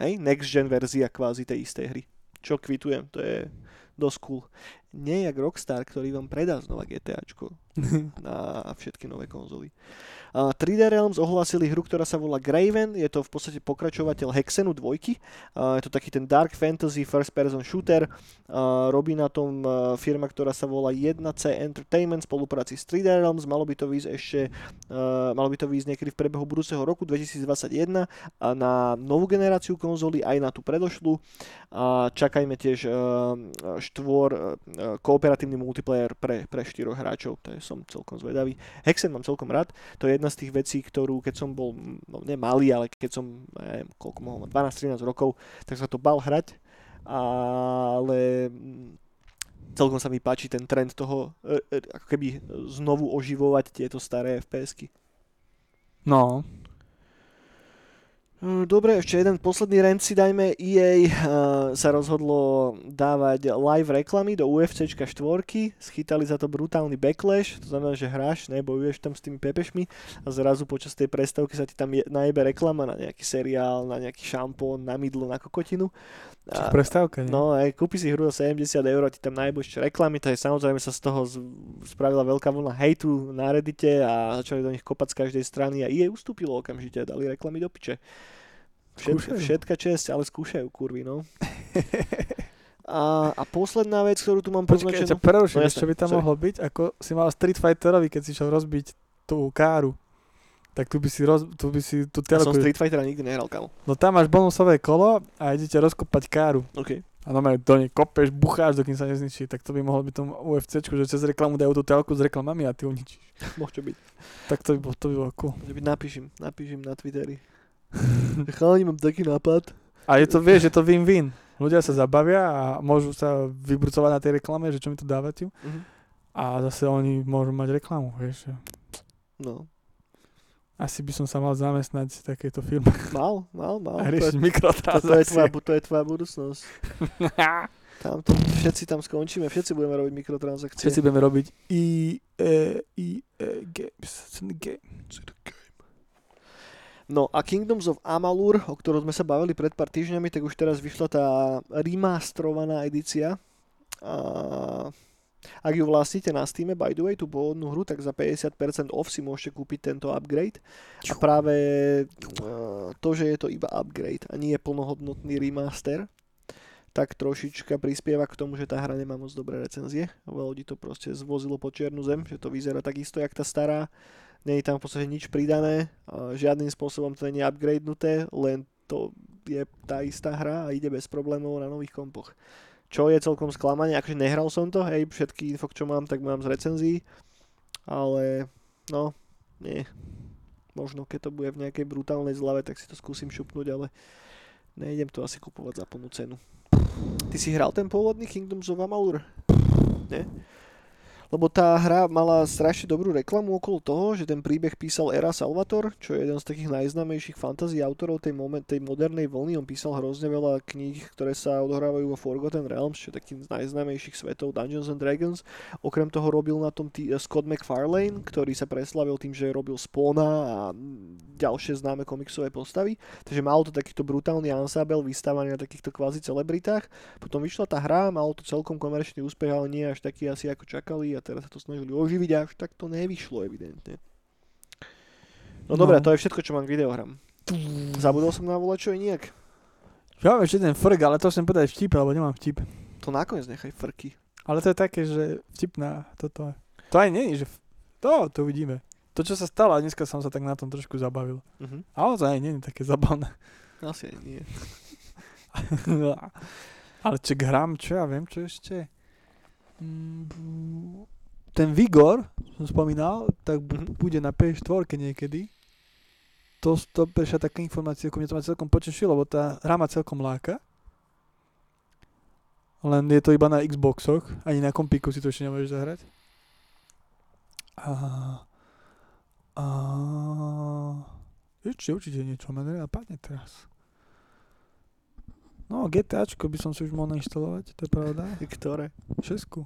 Hej, next gen verzia kvázi tej istej hry. Čo kvitujem, to je dosť cool. Nie jak Rockstar, ktorý vám predá znova GTAčko na všetky nové konzoly. 3D Realms ohlasili hru, ktorá sa volá Graven, je to v podstate pokračovateľ Hexenu 2. Je to taký ten dark fantasy first person shooter. Robí na tom firma, ktorá sa volá 1C Entertainment v spolupráci s 3D Realms. Malo by to výjsť ešte, malo by to výjsť niekedy v priebehu budúceho roku 2021 na novú generáciu konzoly, aj na tú predošlú. Čakajme tiež štvor kooperatívny multiplayer pre, pre štyroch hráčov, to je, som celkom zvedavý. Hexen mám celkom rád, to je jedna z tých vecí, ktorú keď som bol, no ne malý, ale keď som, neviem, koľko mohol mať, 12-13 rokov, tak sa to bal hrať, ale celkom sa mi páči ten trend toho, e, e, ako keby znovu oživovať tieto staré FPS-ky. No, dobre, ešte jeden posledný rent si dajme. EA uh, sa rozhodlo dávať live reklamy do UFC 4. Schytali za to brutálny backlash, to znamená, že hráš, nebojuješ tam s tými pepešmi a zrazu počas tej prestavky sa ti tam je, najebe reklama na nejaký seriál, na nejaký šampón, na mydlo, na kokotinu. A, prestávka, nie? No, aj kúpi si hru za 70 eur a ti tam najbož reklamy, je samozrejme sa z toho spravila veľká vlna hejtu na Reddite a začali do nich kopať z každej strany a EA ustúpilo okamžite a dali reklamy do piče. Všet, všetka česť, ale skúšajú kurvy, no. A, a posledná vec, ktorú tu mám poznačenú... Počkaj, preruším, no, čo by tam sorry. mohlo byť, ako si mal Street Fighterovi, keď si šiel rozbiť tú káru. Tak tu by si, roz, tu by si tú telku... Ja som Street Fightera nikdy nehral, kamo. No tam máš bonusové kolo a idete rozkopať káru. OK. A normálne do nej kopeš, bucháš, dokým sa nezničí. Tak to by mohlo byť tomu UFC, že cez reklamu dajú tú telku s reklamami a ty ju ničíš. Môže byť. Tak to by, bolo, to by bolo cool. Napíšim, napíšim na Twitteri. Chalani, mám taký nápad. A je to, vieš, je to win-win. Ľudia sa zabavia a môžu sa vybrucovať na tej reklame, že čo mi to dávate. Uh-huh. A zase oni môžu mať reklamu, vieš. No. Asi by som sa mal zamestnať v takejto firme. Mal, mal, mal. A riešiť mikrotransakcie. To, to, je tvoja, to je tvoja budúcnosť. tam to, všetci tam skončíme, všetci budeme robiť mikrotransakcie. Všetci budeme robiť I, E, I, E, Games. It's in the game. It's in the game. No a Kingdoms of Amalur, o ktorom sme sa bavili pred pár týždňami, tak už teraz vyšla tá remastrovaná edícia. A ak ju vlastníte na Steam, by the way, tú pôvodnú hru, tak za 50% off si môžete kúpiť tento upgrade. A práve to, že je to iba upgrade a nie je plnohodnotný remaster, tak trošička prispieva k tomu, že tá hra nemá moc dobré recenzie. Veľa ľudí to proste zvozilo po čiernu zem, že to vyzerá takisto, jak tá stará nie je tam v podstate nič pridané, žiadnym spôsobom to nie je upgradenuté, len to je tá istá hra a ide bez problémov na nových kompoch. Čo je celkom sklamanie, akože nehral som to, hej, všetky info, čo mám, tak mám z recenzií, ale no, nie. Možno keď to bude v nejakej brutálnej zlave, tak si to skúsim šupnúť, ale Nejdem to asi kupovať za plnú cenu. Ty si hral ten pôvodný Kingdoms of Amalur? Nie? Lebo tá hra mala strašne dobrú reklamu okolo toho, že ten príbeh písal Era Salvator, čo je jeden z takých najznámejších fantasy autorov tej, moment, tej modernej vlny. On písal hrozne veľa kníh, ktoré sa odohrávajú vo Forgotten Realms, čo je taký z najznámejších svetov Dungeons and Dragons. Okrem toho robil na tom tý, Scott McFarlane, ktorý sa preslavil tým, že robil Spona a ďalšie známe komiksové postavy. Takže malo to takýto brutálny ansábel vystávaný na takýchto kvázi celebritách. Potom vyšla tá hra, malo to celkom komerčný úspech, ale nie až taký asi ako čakali a teraz sa to snažili oživiť a až tak to nevyšlo evidentne. No, no. dobre, to je všetko, čo mám k videohram. Zabudol som na volačo nejak. Ja mám ešte ten frk, ale to som povedať vtip, alebo nemám vtip. To nakoniec nechaj frky. Ale to je také, že vtipná toto. To aj je, že... To, to vidíme. To, čo sa stalo, a dneska som sa tak na tom trošku zabavil. Uh-huh. Ale to aj nie je také zabavné. Asi aj nie. ale čo hrám, čo ja viem, čo ešte? Ten Vigor, som spomínal, tak mm-hmm. bude na PS4 niekedy. To, to prešla taká informácia, ako mňa to ma celkom potešilo, lebo tá hra ma celkom láka. Len je to iba na Xboxoch, ani na kompíku si to ešte nemôžeš zahrať. A... A... Ešte určite niečo ma nenapadne teraz. No, GTAčko by som si už mohol nainštalovať, to je pravda. Ktoré? Šesku.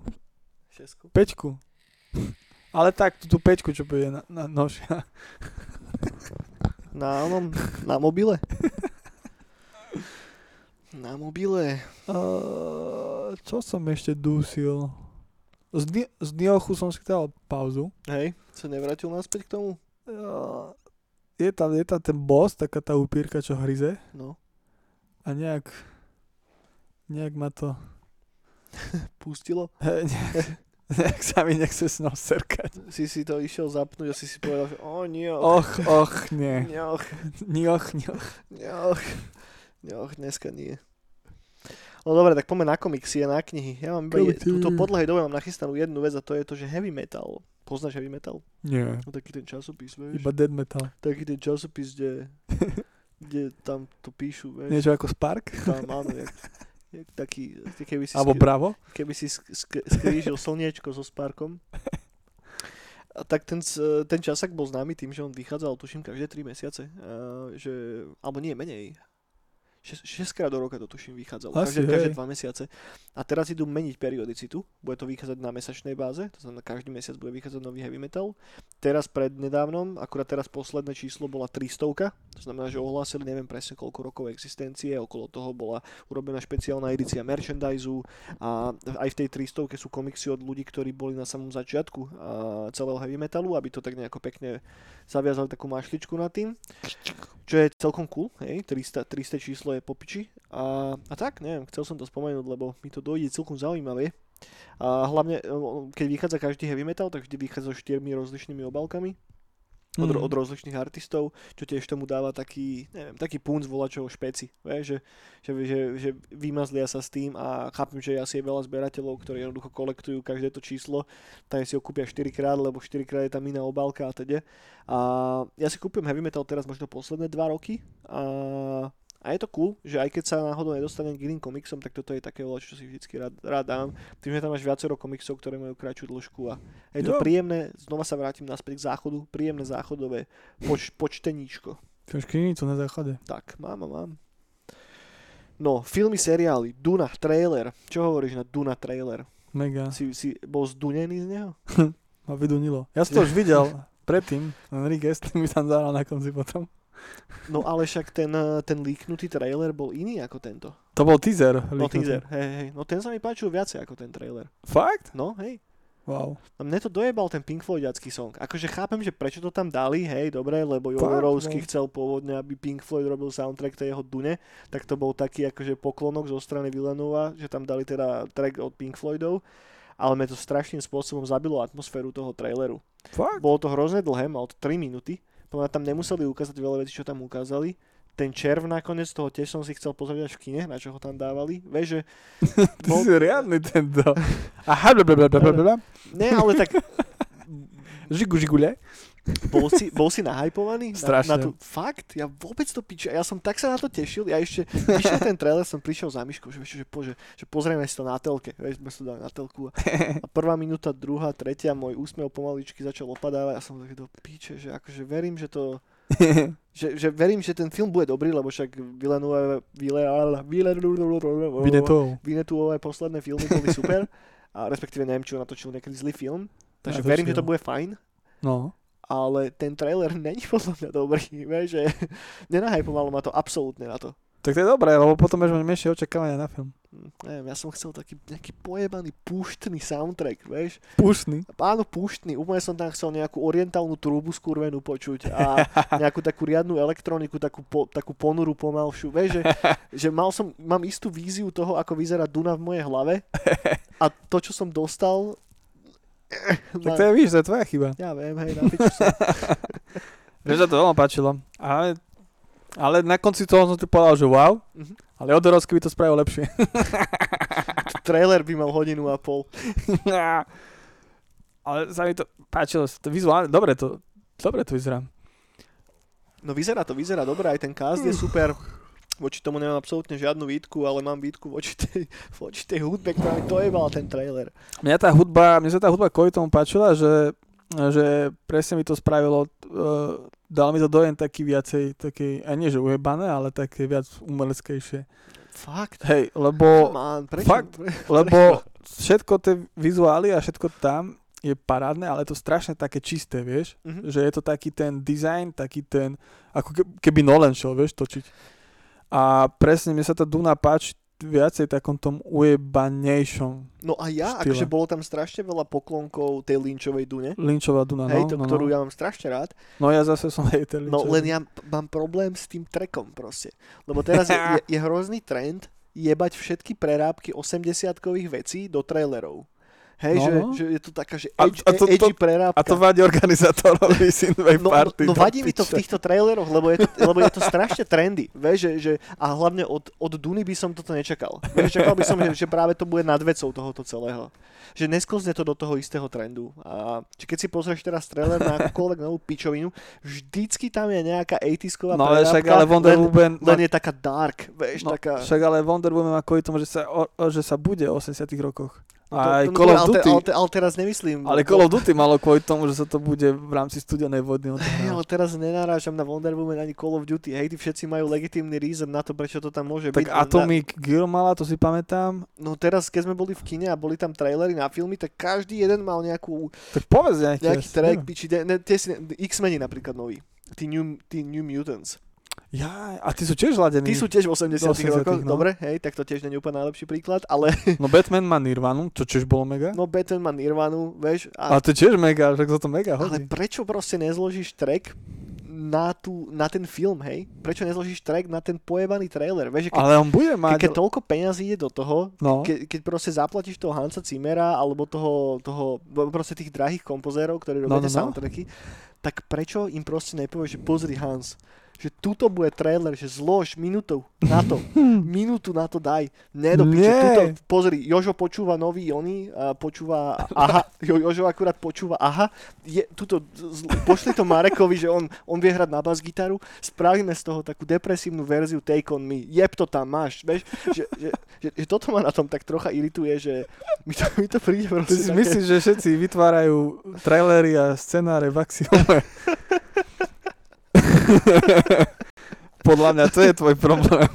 Šesku? Peťku. Ale tak, tú, tú peťku, čo bude na, na nožia. Na onom, na mobile? na mobile. Uh, čo som ešte dusil? Z, Ni- z Niochu som si dal pauzu. Hej, sa nevrátil naspäť k tomu? Uh, je tam, je tam ten boss, taká tá upírka, čo hryze. No. A nejak, nejak ma to... Pustilo? nejak, nejak sa mi nechce s ňou serkať. Si si to išiel zapnúť a si si povedal, že o, nioch. Och, och, nie. Nioch. Nioch, nioch. Nioch. Nioch, dneska nie. No dobre, tak poďme na komiksy a na knihy. Ja mám iba túto podľahej dobe mám nachystanú jednu vec a to je to, že heavy metal. Poznáš heavy metal? Nie. No, taký ten časopis, vieš? Iba dead metal. Taký ten časopis, kde, kde tam to píšu, vieš? Niečo ako Spark? Tam, áno, jak taký, keby si... Alebo skri, Bravo? Keby si sk- sk- skrížil slniečko so Sparkom. A tak ten, ten časak bol známy tým, že on vychádzal, tuším, každé 3 mesiace. A, že, alebo nie, menej 6, krát do roka to tuším vychádzalo, každé, každé 2 mesiace. A teraz idú meniť periodicitu, bude to vychádzať na mesačnej báze, to znamená každý mesiac bude vychádzať nový heavy metal. Teraz prednedávnom, akurát teraz posledné číslo bola 300, to znamená, že ohlásili neviem presne koľko rokov existencie, okolo toho bola urobená špeciálna edícia merchandise a aj v tej 300 sú komiksy od ľudí, ktorí boli na samom začiatku celého heavy metalu, aby to tak nejako pekne zaviazali takú mašličku na tým, čo je celkom cool, hej, 300, 300 číslo je popiči. A, a tak, neviem, chcel som to spomenúť, lebo mi to dojde celkom zaujímavé. A hlavne, keď vychádza každý heavy metal, tak vždy vychádza so štyrmi rozličnými obálkami od, mm. od rozličných artistov, čo tiež tomu dáva taký, neviem, taký punc volačoho špeci, vie, že, že, že, že vymazlia sa s tým a chápem, že asi je veľa zberateľov, ktorí jednoducho kolektujú každé to číslo, tak si ho kúpia 4 krát, lebo 4 krát je tam iná obálka a teda. A ja si kúpim heavy metal teraz možno posledné 2 roky a a je to cool, že aj keď sa náhodou nedostanem k iným komiksom, tak toto je také čo si vždycky rád, rád dám. Tým, že tam máš viacero komiksov, ktoré majú kratšiu dĺžku a je to jo. príjemné, znova sa vrátim naspäť k záchodu, príjemné záchodové poč, počteníčko. Máš knižnicu na záchode. Tak, mám a mám. No, filmy, seriály, Duna, trailer. Čo hovoríš na Duna trailer? Mega. Si, si bol zdunený z neho? Ma vydunilo. Ja som to už videl predtým. Enrique mi tam zahral na konci potom. No ale však ten, eh, ten líknutý trailer bol iný ako tento. To bol teaser. No teaser, hej, hej. No ten sa mi páčil viacej ako ten trailer. Fakt? No, hej. Wow. A mne to dojebal ten Pink Floydiacký song. Akože chápem, že prečo to tam dali, hej, dobre, lebo Jorovský no. chcel pôvodne, aby Pink Floyd robil soundtrack tej jeho Dune, tak to bol taký akože poklonok zo strany Villenova, že tam dali teda track od Pink Floydov ale mne to strašným spôsobom zabilo atmosféru toho traileru. Fakt? Bolo to hrozne dlhé, mal to 3 minúty podľa tam nemuseli ukázať veľa vecí, čo tam ukázali. Ten červ nakoniec, toho tiež som si chcel pozrieť až v kine, na čo ho tam dávali. Vieš, že... Ty bol... si riadny tento. Aha, blablabla. Nie, ale tak... Žigu, žigule. Bol si, bol si nahypovaný? Strašne. Na, na tú, fakt? Ja vôbec to piče. Ja som tak sa na to tešil. Ja ešte, vyšiel ten trailer, som prišiel za myškou, že, že, po, že, že pozrieme si to na telke. Vieš, sme si to dali na telku. A, a prvá minúta, druhá, tretia, môj úsmev pomaličky začal opadávať. A som taký do piče, že akože verím, že to... Že, že verím, že ten film bude dobrý, lebo však Villeneuve, posledné filmy boli super. A respektíve neviem, čo natočil nejaký zlý film. Takže verím, že to bude fajn No. Ale ten trailer není podľa mňa dobrý, vieš, že nenahypovalo ma to absolútne na to. Tak to je dobré, lebo potom budeš mať menšie očakávania na film. Hm, Neviem, ja som chcel taký nejaký pojebaný púštny soundtrack, vieš. Púštny. Áno, púštny, úplne som tam chcel nejakú orientálnu trúbu skurvenú počuť a nejakú takú riadnu elektroniku, takú, po, takú ponuru pomalšiu, vieš, že, že mal som, mám istú víziu toho, ako vyzerá Duna v mojej hlave a to, čo som dostal... Tak to je, víš, to je tvoja chyba. Ja viem, hej, na. Mne sa to veľmi páčilo. Ale, ale na konci toho som ti povedal, že wow, Mhm. ale Odorovský by to spravil lepšie. Trailer by mal hodinu a pol. ale sa mi to páčilo, to vizuálne, dobre to, dobre to vyzerá. No vyzerá to, vyzerá dobre, aj ten cast je super. Voči tomu nemám absolútne žiadnu výtku, ale mám výtku voči tej, voči tej hudbe, ktorá mi to jebala ten trailer. Mňa tá hudba, mne sa tá hudba kvôli tomu páčila, že, že presne mi to spravilo, uh, dal mi to dojem taký viacej, taký, a nie že ujebané, ale také viac umeleckejšie. Fakt? Hej, lebo, Man, prečo? fakt, Pre, lebo všetko tie vizuály a všetko tam je parádne, ale je to strašne také čisté, vieš? Mhm. Že je to taký ten design, taký ten, ako ke- keby Nolan šiel, vieš, točiť. A presne, mne sa tá Duna páči viacej takom tom ujebanejšom. No a ja, štýle. akože bolo tam strašne veľa poklonkov tej Lynchovej Dune. Lynchová Duna, Hej, no, to, no, ktorú no. ja mám strašne rád. no ja zase som hejter No len ja mám problém s tým trekom proste. Lebo teraz je, je, je hrozný trend jebať všetky prerábky 80-kových vecí do trailerov. Hej, No, že, no. že je to taká, že edgy, a to- to- edgy prerábka. A to vadí organizátorovi Synthwave No, Party. no do vadí mi to v týchto traileroch, lebo je to, lebo je to strašne trendy. Vieš, že, že, a hlavne od, od Duny by som toto nečakal. Vieš, čakal by som, že, že práve to bude nad vecou tohoto celého. Že nesklzne to do toho istého trendu. A či keď si pozrieš teraz trailer na akúkoľvek novú pičovinu, vždycky tam je nejaká 80 No ale však ale Wonder len, Woman... len je taká dark, vieš, no, taká... však ale Wonder Woman má kvôli tomu, že sa, o, o, že sa bude v 80 rokoch. To- aj Call of ale, Duty. ale, te- ale teraz nemyslím. Ale Call of Duty malo kvôli tomu, že sa to bude v rámci studenej vojny Hej, ale teraz nenarážam na Wonder Woman ani Call of Duty. Hej, tí všetci majú legitímny reason na to, prečo to tam môže byť. Tak Atomic Girl mala, to si pamätám. No teraz, keď sme boli v kine a boli tam trailery na filmy, tak každý jeden mal nejakú, Tak povedz nejaký. nejaký track, piči, ne, ne, X-meni napríklad noví. Tí New, tí New Mutants. Ja, a tí sú tiež ladení. Tí sú tiež v 80 Do 80-tych, rokoch, no. dobre, hej, tak to tiež nie je úplne najlepší príklad, ale No Batman má Nirvanu, čo tiež bolo mega. no Batman má Nirvanu, vieš, a, Ale to tiež mega, že sa to mega ale hodí. prečo proste nezložíš track na, tú, na ten film, hej? Prečo nezložíš track na ten pojebaný trailer? Vieš, keď, Ale on bude keď, mať... keď toľko peňazí ide do toho, No, Ke, keď proste zaplatíš toho Hansa Zimmera alebo toho, toho proste tých drahých kompozérov, ktorí No, robia no, no. soundtracky, tak prečo im proste nepovieš, že pozri Hans, že tuto bude trailer, že zlož minútu na to, minútu na to daj, ne do piče, Nie. tuto, pozri, Jožo počúva nový a počúva, aha, jo, Jožo akurát počúva, aha, je, tuto, pošli to Marekovi, že on, on vie hrať na bas gitaru, spravíme z toho takú depresívnu verziu Take On Me, jeb to tam máš, vieš, že, že, že, že toto ma na tom tak trocha irituje, že mi to, mi to príde ty proste si také- myslíš, že všetci vytvárajú trailery a scenáre v axiome? Podľa mňa to je tvoj problém.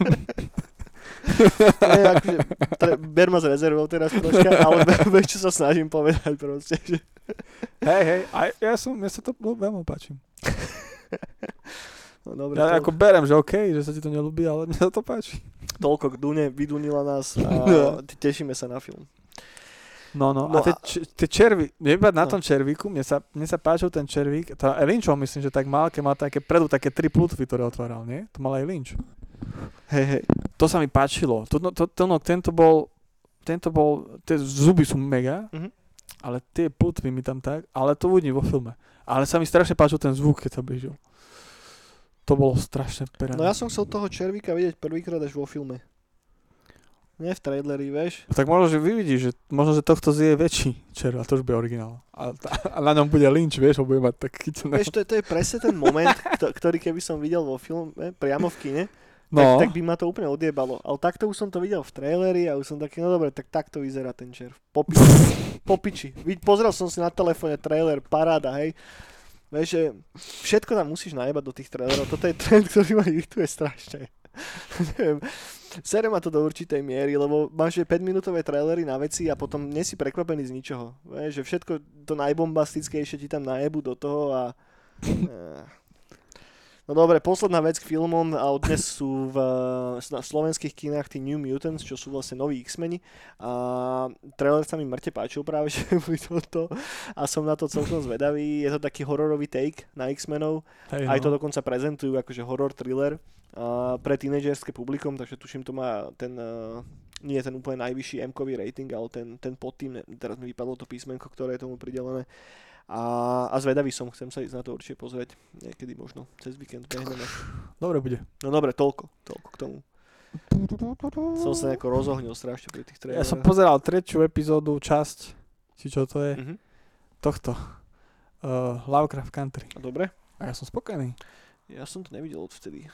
Nie, akože, tre, ber ma z rezervou teraz troška, ale vieš, čo sa snažím povedať proste, že Hej, hej, a ja som, ja sa to no, veľmi páči. no dobre, Ja to, ako berem, že OK, že sa ti to nelúbi, ale mne sa to páči. toľko k Dune, vydunila nás a No. te- tešíme sa na film. No, no, No a tie, a- č- tie červy, iba na No. tom červíku, mne sa, mne sa páčil ten červík, to aj Lynchov myslím, že tak mal, keď mal také predu, také tri plutvy, ktoré otváral, nie? To mal aj Lynch. Hej, hej. To sa mi páčilo. To, no, to, to, no, tento bol, tento bol, tie zuby sú mega, Mhm. ale tie plutvy mi tam tak, ale to uvidím vo filme. Ale sa mi strašne páčil ten zvuk, keď sa blížil. To bolo strašne perané. No ja som chcel toho červíka vidieť prvýkrát až vo filme. Nie v traileri, vieš. Tak možno, že vy vidíš, že možno, že tohto zje väčší čer a to už bude originál. A, a na ňom bude Lynch, vieš, ho bude mať tak chytené. Vieš, to, je- to je presne ten moment, kto- ktorý keby som videl vo filme, priamo v kine, No, tak, tak by ma to úplne odjebalo. Ale takto už som to videl v traileri a už som taký, no dobre, tak takto vyzerá ten červ. Po piči. Pozrel som si na telefóne trailer, paráda, hej. Vieš, že všetko tam musíš najebať do tých trailerov. Toto je trend, ktorý ma irituje strašne. Sere ma to do určitej miery, lebo máš že 5 minútové trailery na veci a potom nie si prekvapený z ničoho. Vieš, že všetko to najbombastickejšie ti tam najebu do toho a... eh. No dobre, posledná vec k filmom a dnes sú v eh, na slovenských kinách tí New Mutants, čo sú vlastne noví X-meni a trailer sa mi mŕte páčil práve, že boli toto a som na to celkom zvedavý. Je to taký hororový take na X-menov, hej, aj to no. dokonca prezentujú akože horror thriller a pre tínedžerské publikum, takže tuším to má ten uh, nie je ten úplne najvyšší M-kový rating, ale ten, ten podtým, teraz mi vypadlo to písmenko, ktoré je tomu pridelené. A, a zvedavý som, chcem sa ísť na to určite pozrieť. Niekedy možno cez víkend behneme. Dobre bude. No dobre, toľko, toľko k tomu. Som sa nejako rozohnil strašne pri tých Ja traileroch. som pozeral tretiu epizódu, časť, či čo to je, Mhm. tohto. Uh, Lovecraft Country. A dobre? A ja som spokojný. Ja som to nevidel odvtedy.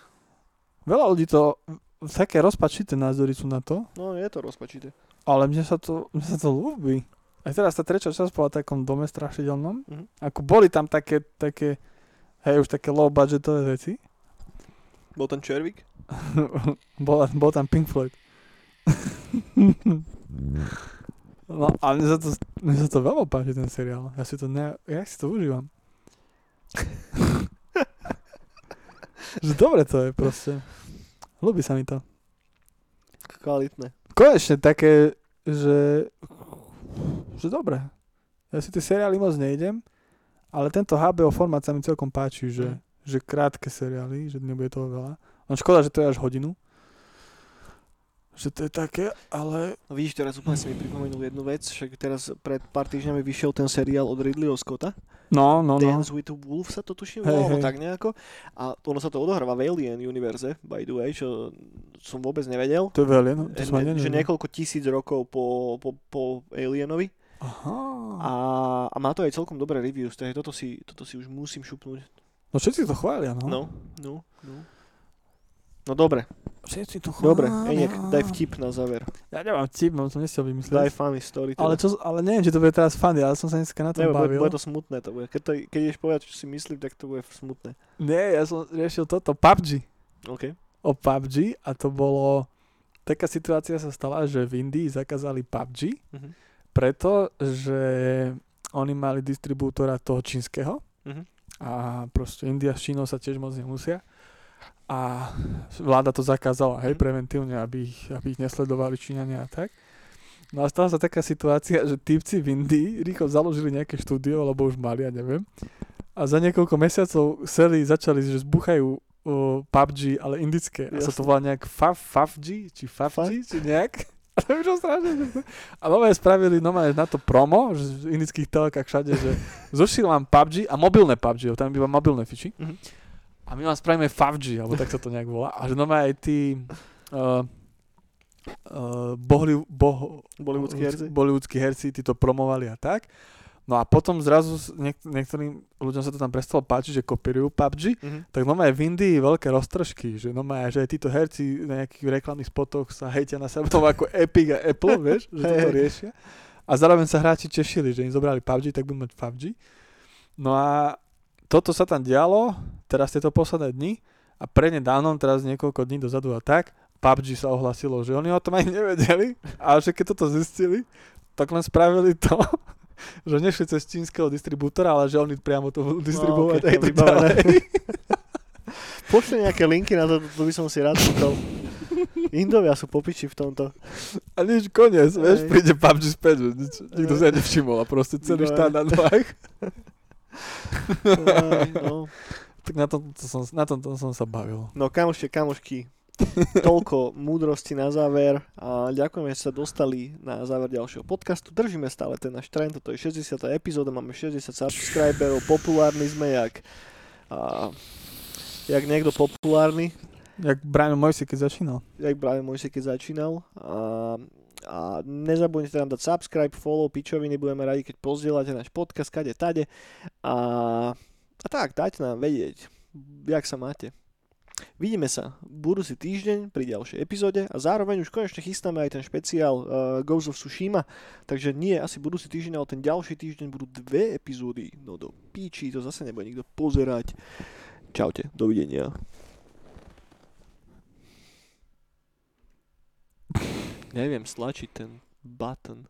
Veľa ľudí to, také rozpačité názory sú na to, No je to rozpačité. ale mne sa to, mne sa to ľúbi. Aj teraz tá tretia časť bola v takom dome strašidelnom. Mhm. Ako boli tam také, také, hej, už také low budgetové veci. Bol ten červík? bol, bol tam Pink Floyd. no a mne sa to, mne sa to veľmi páči ten seriál. Ja si to, ne, ja si to užívam. že dobre to je proste. Ľúbi sa mi to. Kvalitné. Konečne také, že, že dobre. Ja si tie seriály moc nejdem, ale tento HBO formát sa mi celkom páči, že, Mm. že krátke seriály, že nebude toho veľa. No škoda, že to je až hodinu. Že to je také, ale... No vidíš, teraz úplne si mi pripomenul jednu vec, však teraz pred pár týždňami vyšiel ten seriál od Ridleyho Scotta. No, no, no. Dance with the Wolf sa to tuším, Hej, volalo hej. tak nejako. A ono sa to odohráva v Alien univerze, by the way, čo som vôbec nevedel. To je veľa, no. To E, som ani že niekoľko tisíc rokov po, po, po Alienovi. Aha. A, a má to aj celkom dobré reviews, takže toto si, toto si už musím šupnúť. No všetci to chvália, no. No, no, no. No dobre, Všetci to dobre. chvália. Eniek, daj vtip na záver. Ja nemám vtip, mám to nestiel vymyslieť. Daj funny story. Teda. ale, čo, ale neviem, či to bude teraz funny, ale som sa dneska na tom Ne, bude, bavil. bude to smutné to bude. Keď, to, keď ideš povedať, čo si myslím, tak to bude smutné. Nie, ja som riešil toto, PUBG. OK. O PUBG a to bolo... Taká situácia sa stala, že v Indii zakázali PUBG, Mhm. preto, že oni mali distribútora toho čínskeho Mhm. a proste India s Čínou sa tiež moc nemusia. A vláda to zakázala, hej, Mhm. preventívne, aby ich, aby ich nesledovali Číňania a tak. No a stala sa taká situácia, že típci v Indii rýchlo založili nejaké štúdio, lebo už mali, ja neviem. A za niekoľko mesiacov seli začali, že zbuchajú o, PUBG, ale indické. A sa to Jasne. volá nejak Faf, FAFG, či FAFG, či nejak. A to je už strašne. A nové spravili nové na to promo, že v indických telkách všade, že zošil vám PUBG a mobilné PUBG, tam býva mobilné fiči. Mhm. A my vám spravíme FAFG, alebo tak sa to nejak volá. A že nové aj tí uh, uh, bohli, boh, Bollywoodskí herci? Bollywoodskí herci, tí to promovali a tak. No a potom zrazu niek- niektorým ľuďom sa to tam prestalo páčiť, že kopírujú PUBG, Mhm. tak no v Indii veľké roztržky, že no že aj títo herci na nejakých reklamných spotoch sa hejtia na seba tomu ako Epic a Apple, vieš, že hej. riešia. A zároveň sa hráči tešili, že im zobrali PUBG, tak budú mať PUBG. No a toto sa tam dialo, teraz tieto posledné dni a prednedávnom, teraz niekoľko dní dozadu a tak, PUBG sa ohlasilo, že oni o tom ani nevedeli, ale že keď toto zistili, tak len spravili to, že nešli cez čínskeho distribútora, ale že oni priamo to budú distribuovať ok, aj tak vybavené. ďalej. Pošli nejaké linky na to, to by som si rád kúkol. Indovia sú popiči v tomto. A nič, koniec, vieš, príde PUBG späť, že nič, nikto sa nevšimol a proste celý No. štát na nohách. No. Tak na tom to som, na tom, som sa bavil. no kamošie, kamošky, toľko múdrosti na záver a ďakujeme, že sa dostali na záver ďalšieho podcastu. Držíme stále ten náš trend, toto je 60. epizóda, máme 60 subscriberov, populárni sme jak, a, jak niekto populárny. Jak Brian Moise, keď začínal. jak Brian Moise, keď začínal. A, a nezabudnite nám dať subscribe, follow, pičoviny, budeme radi, keď pozdielate náš podcast, kade, tade. A, a tak, dajte nám vedieť, jak sa máte. Vidíme sa budúci týždeň pri ďalšej epizóde a zároveň už konečne chystáme aj ten špeciál uh, Ghost of Tsushima, takže nie asi budúci týždeň, ale ten ďalší týždeň budú dve epizódy. No do píči, to zase nebude nikto pozerať. Čaute, dovidenia. Neviem stlačiť ten button.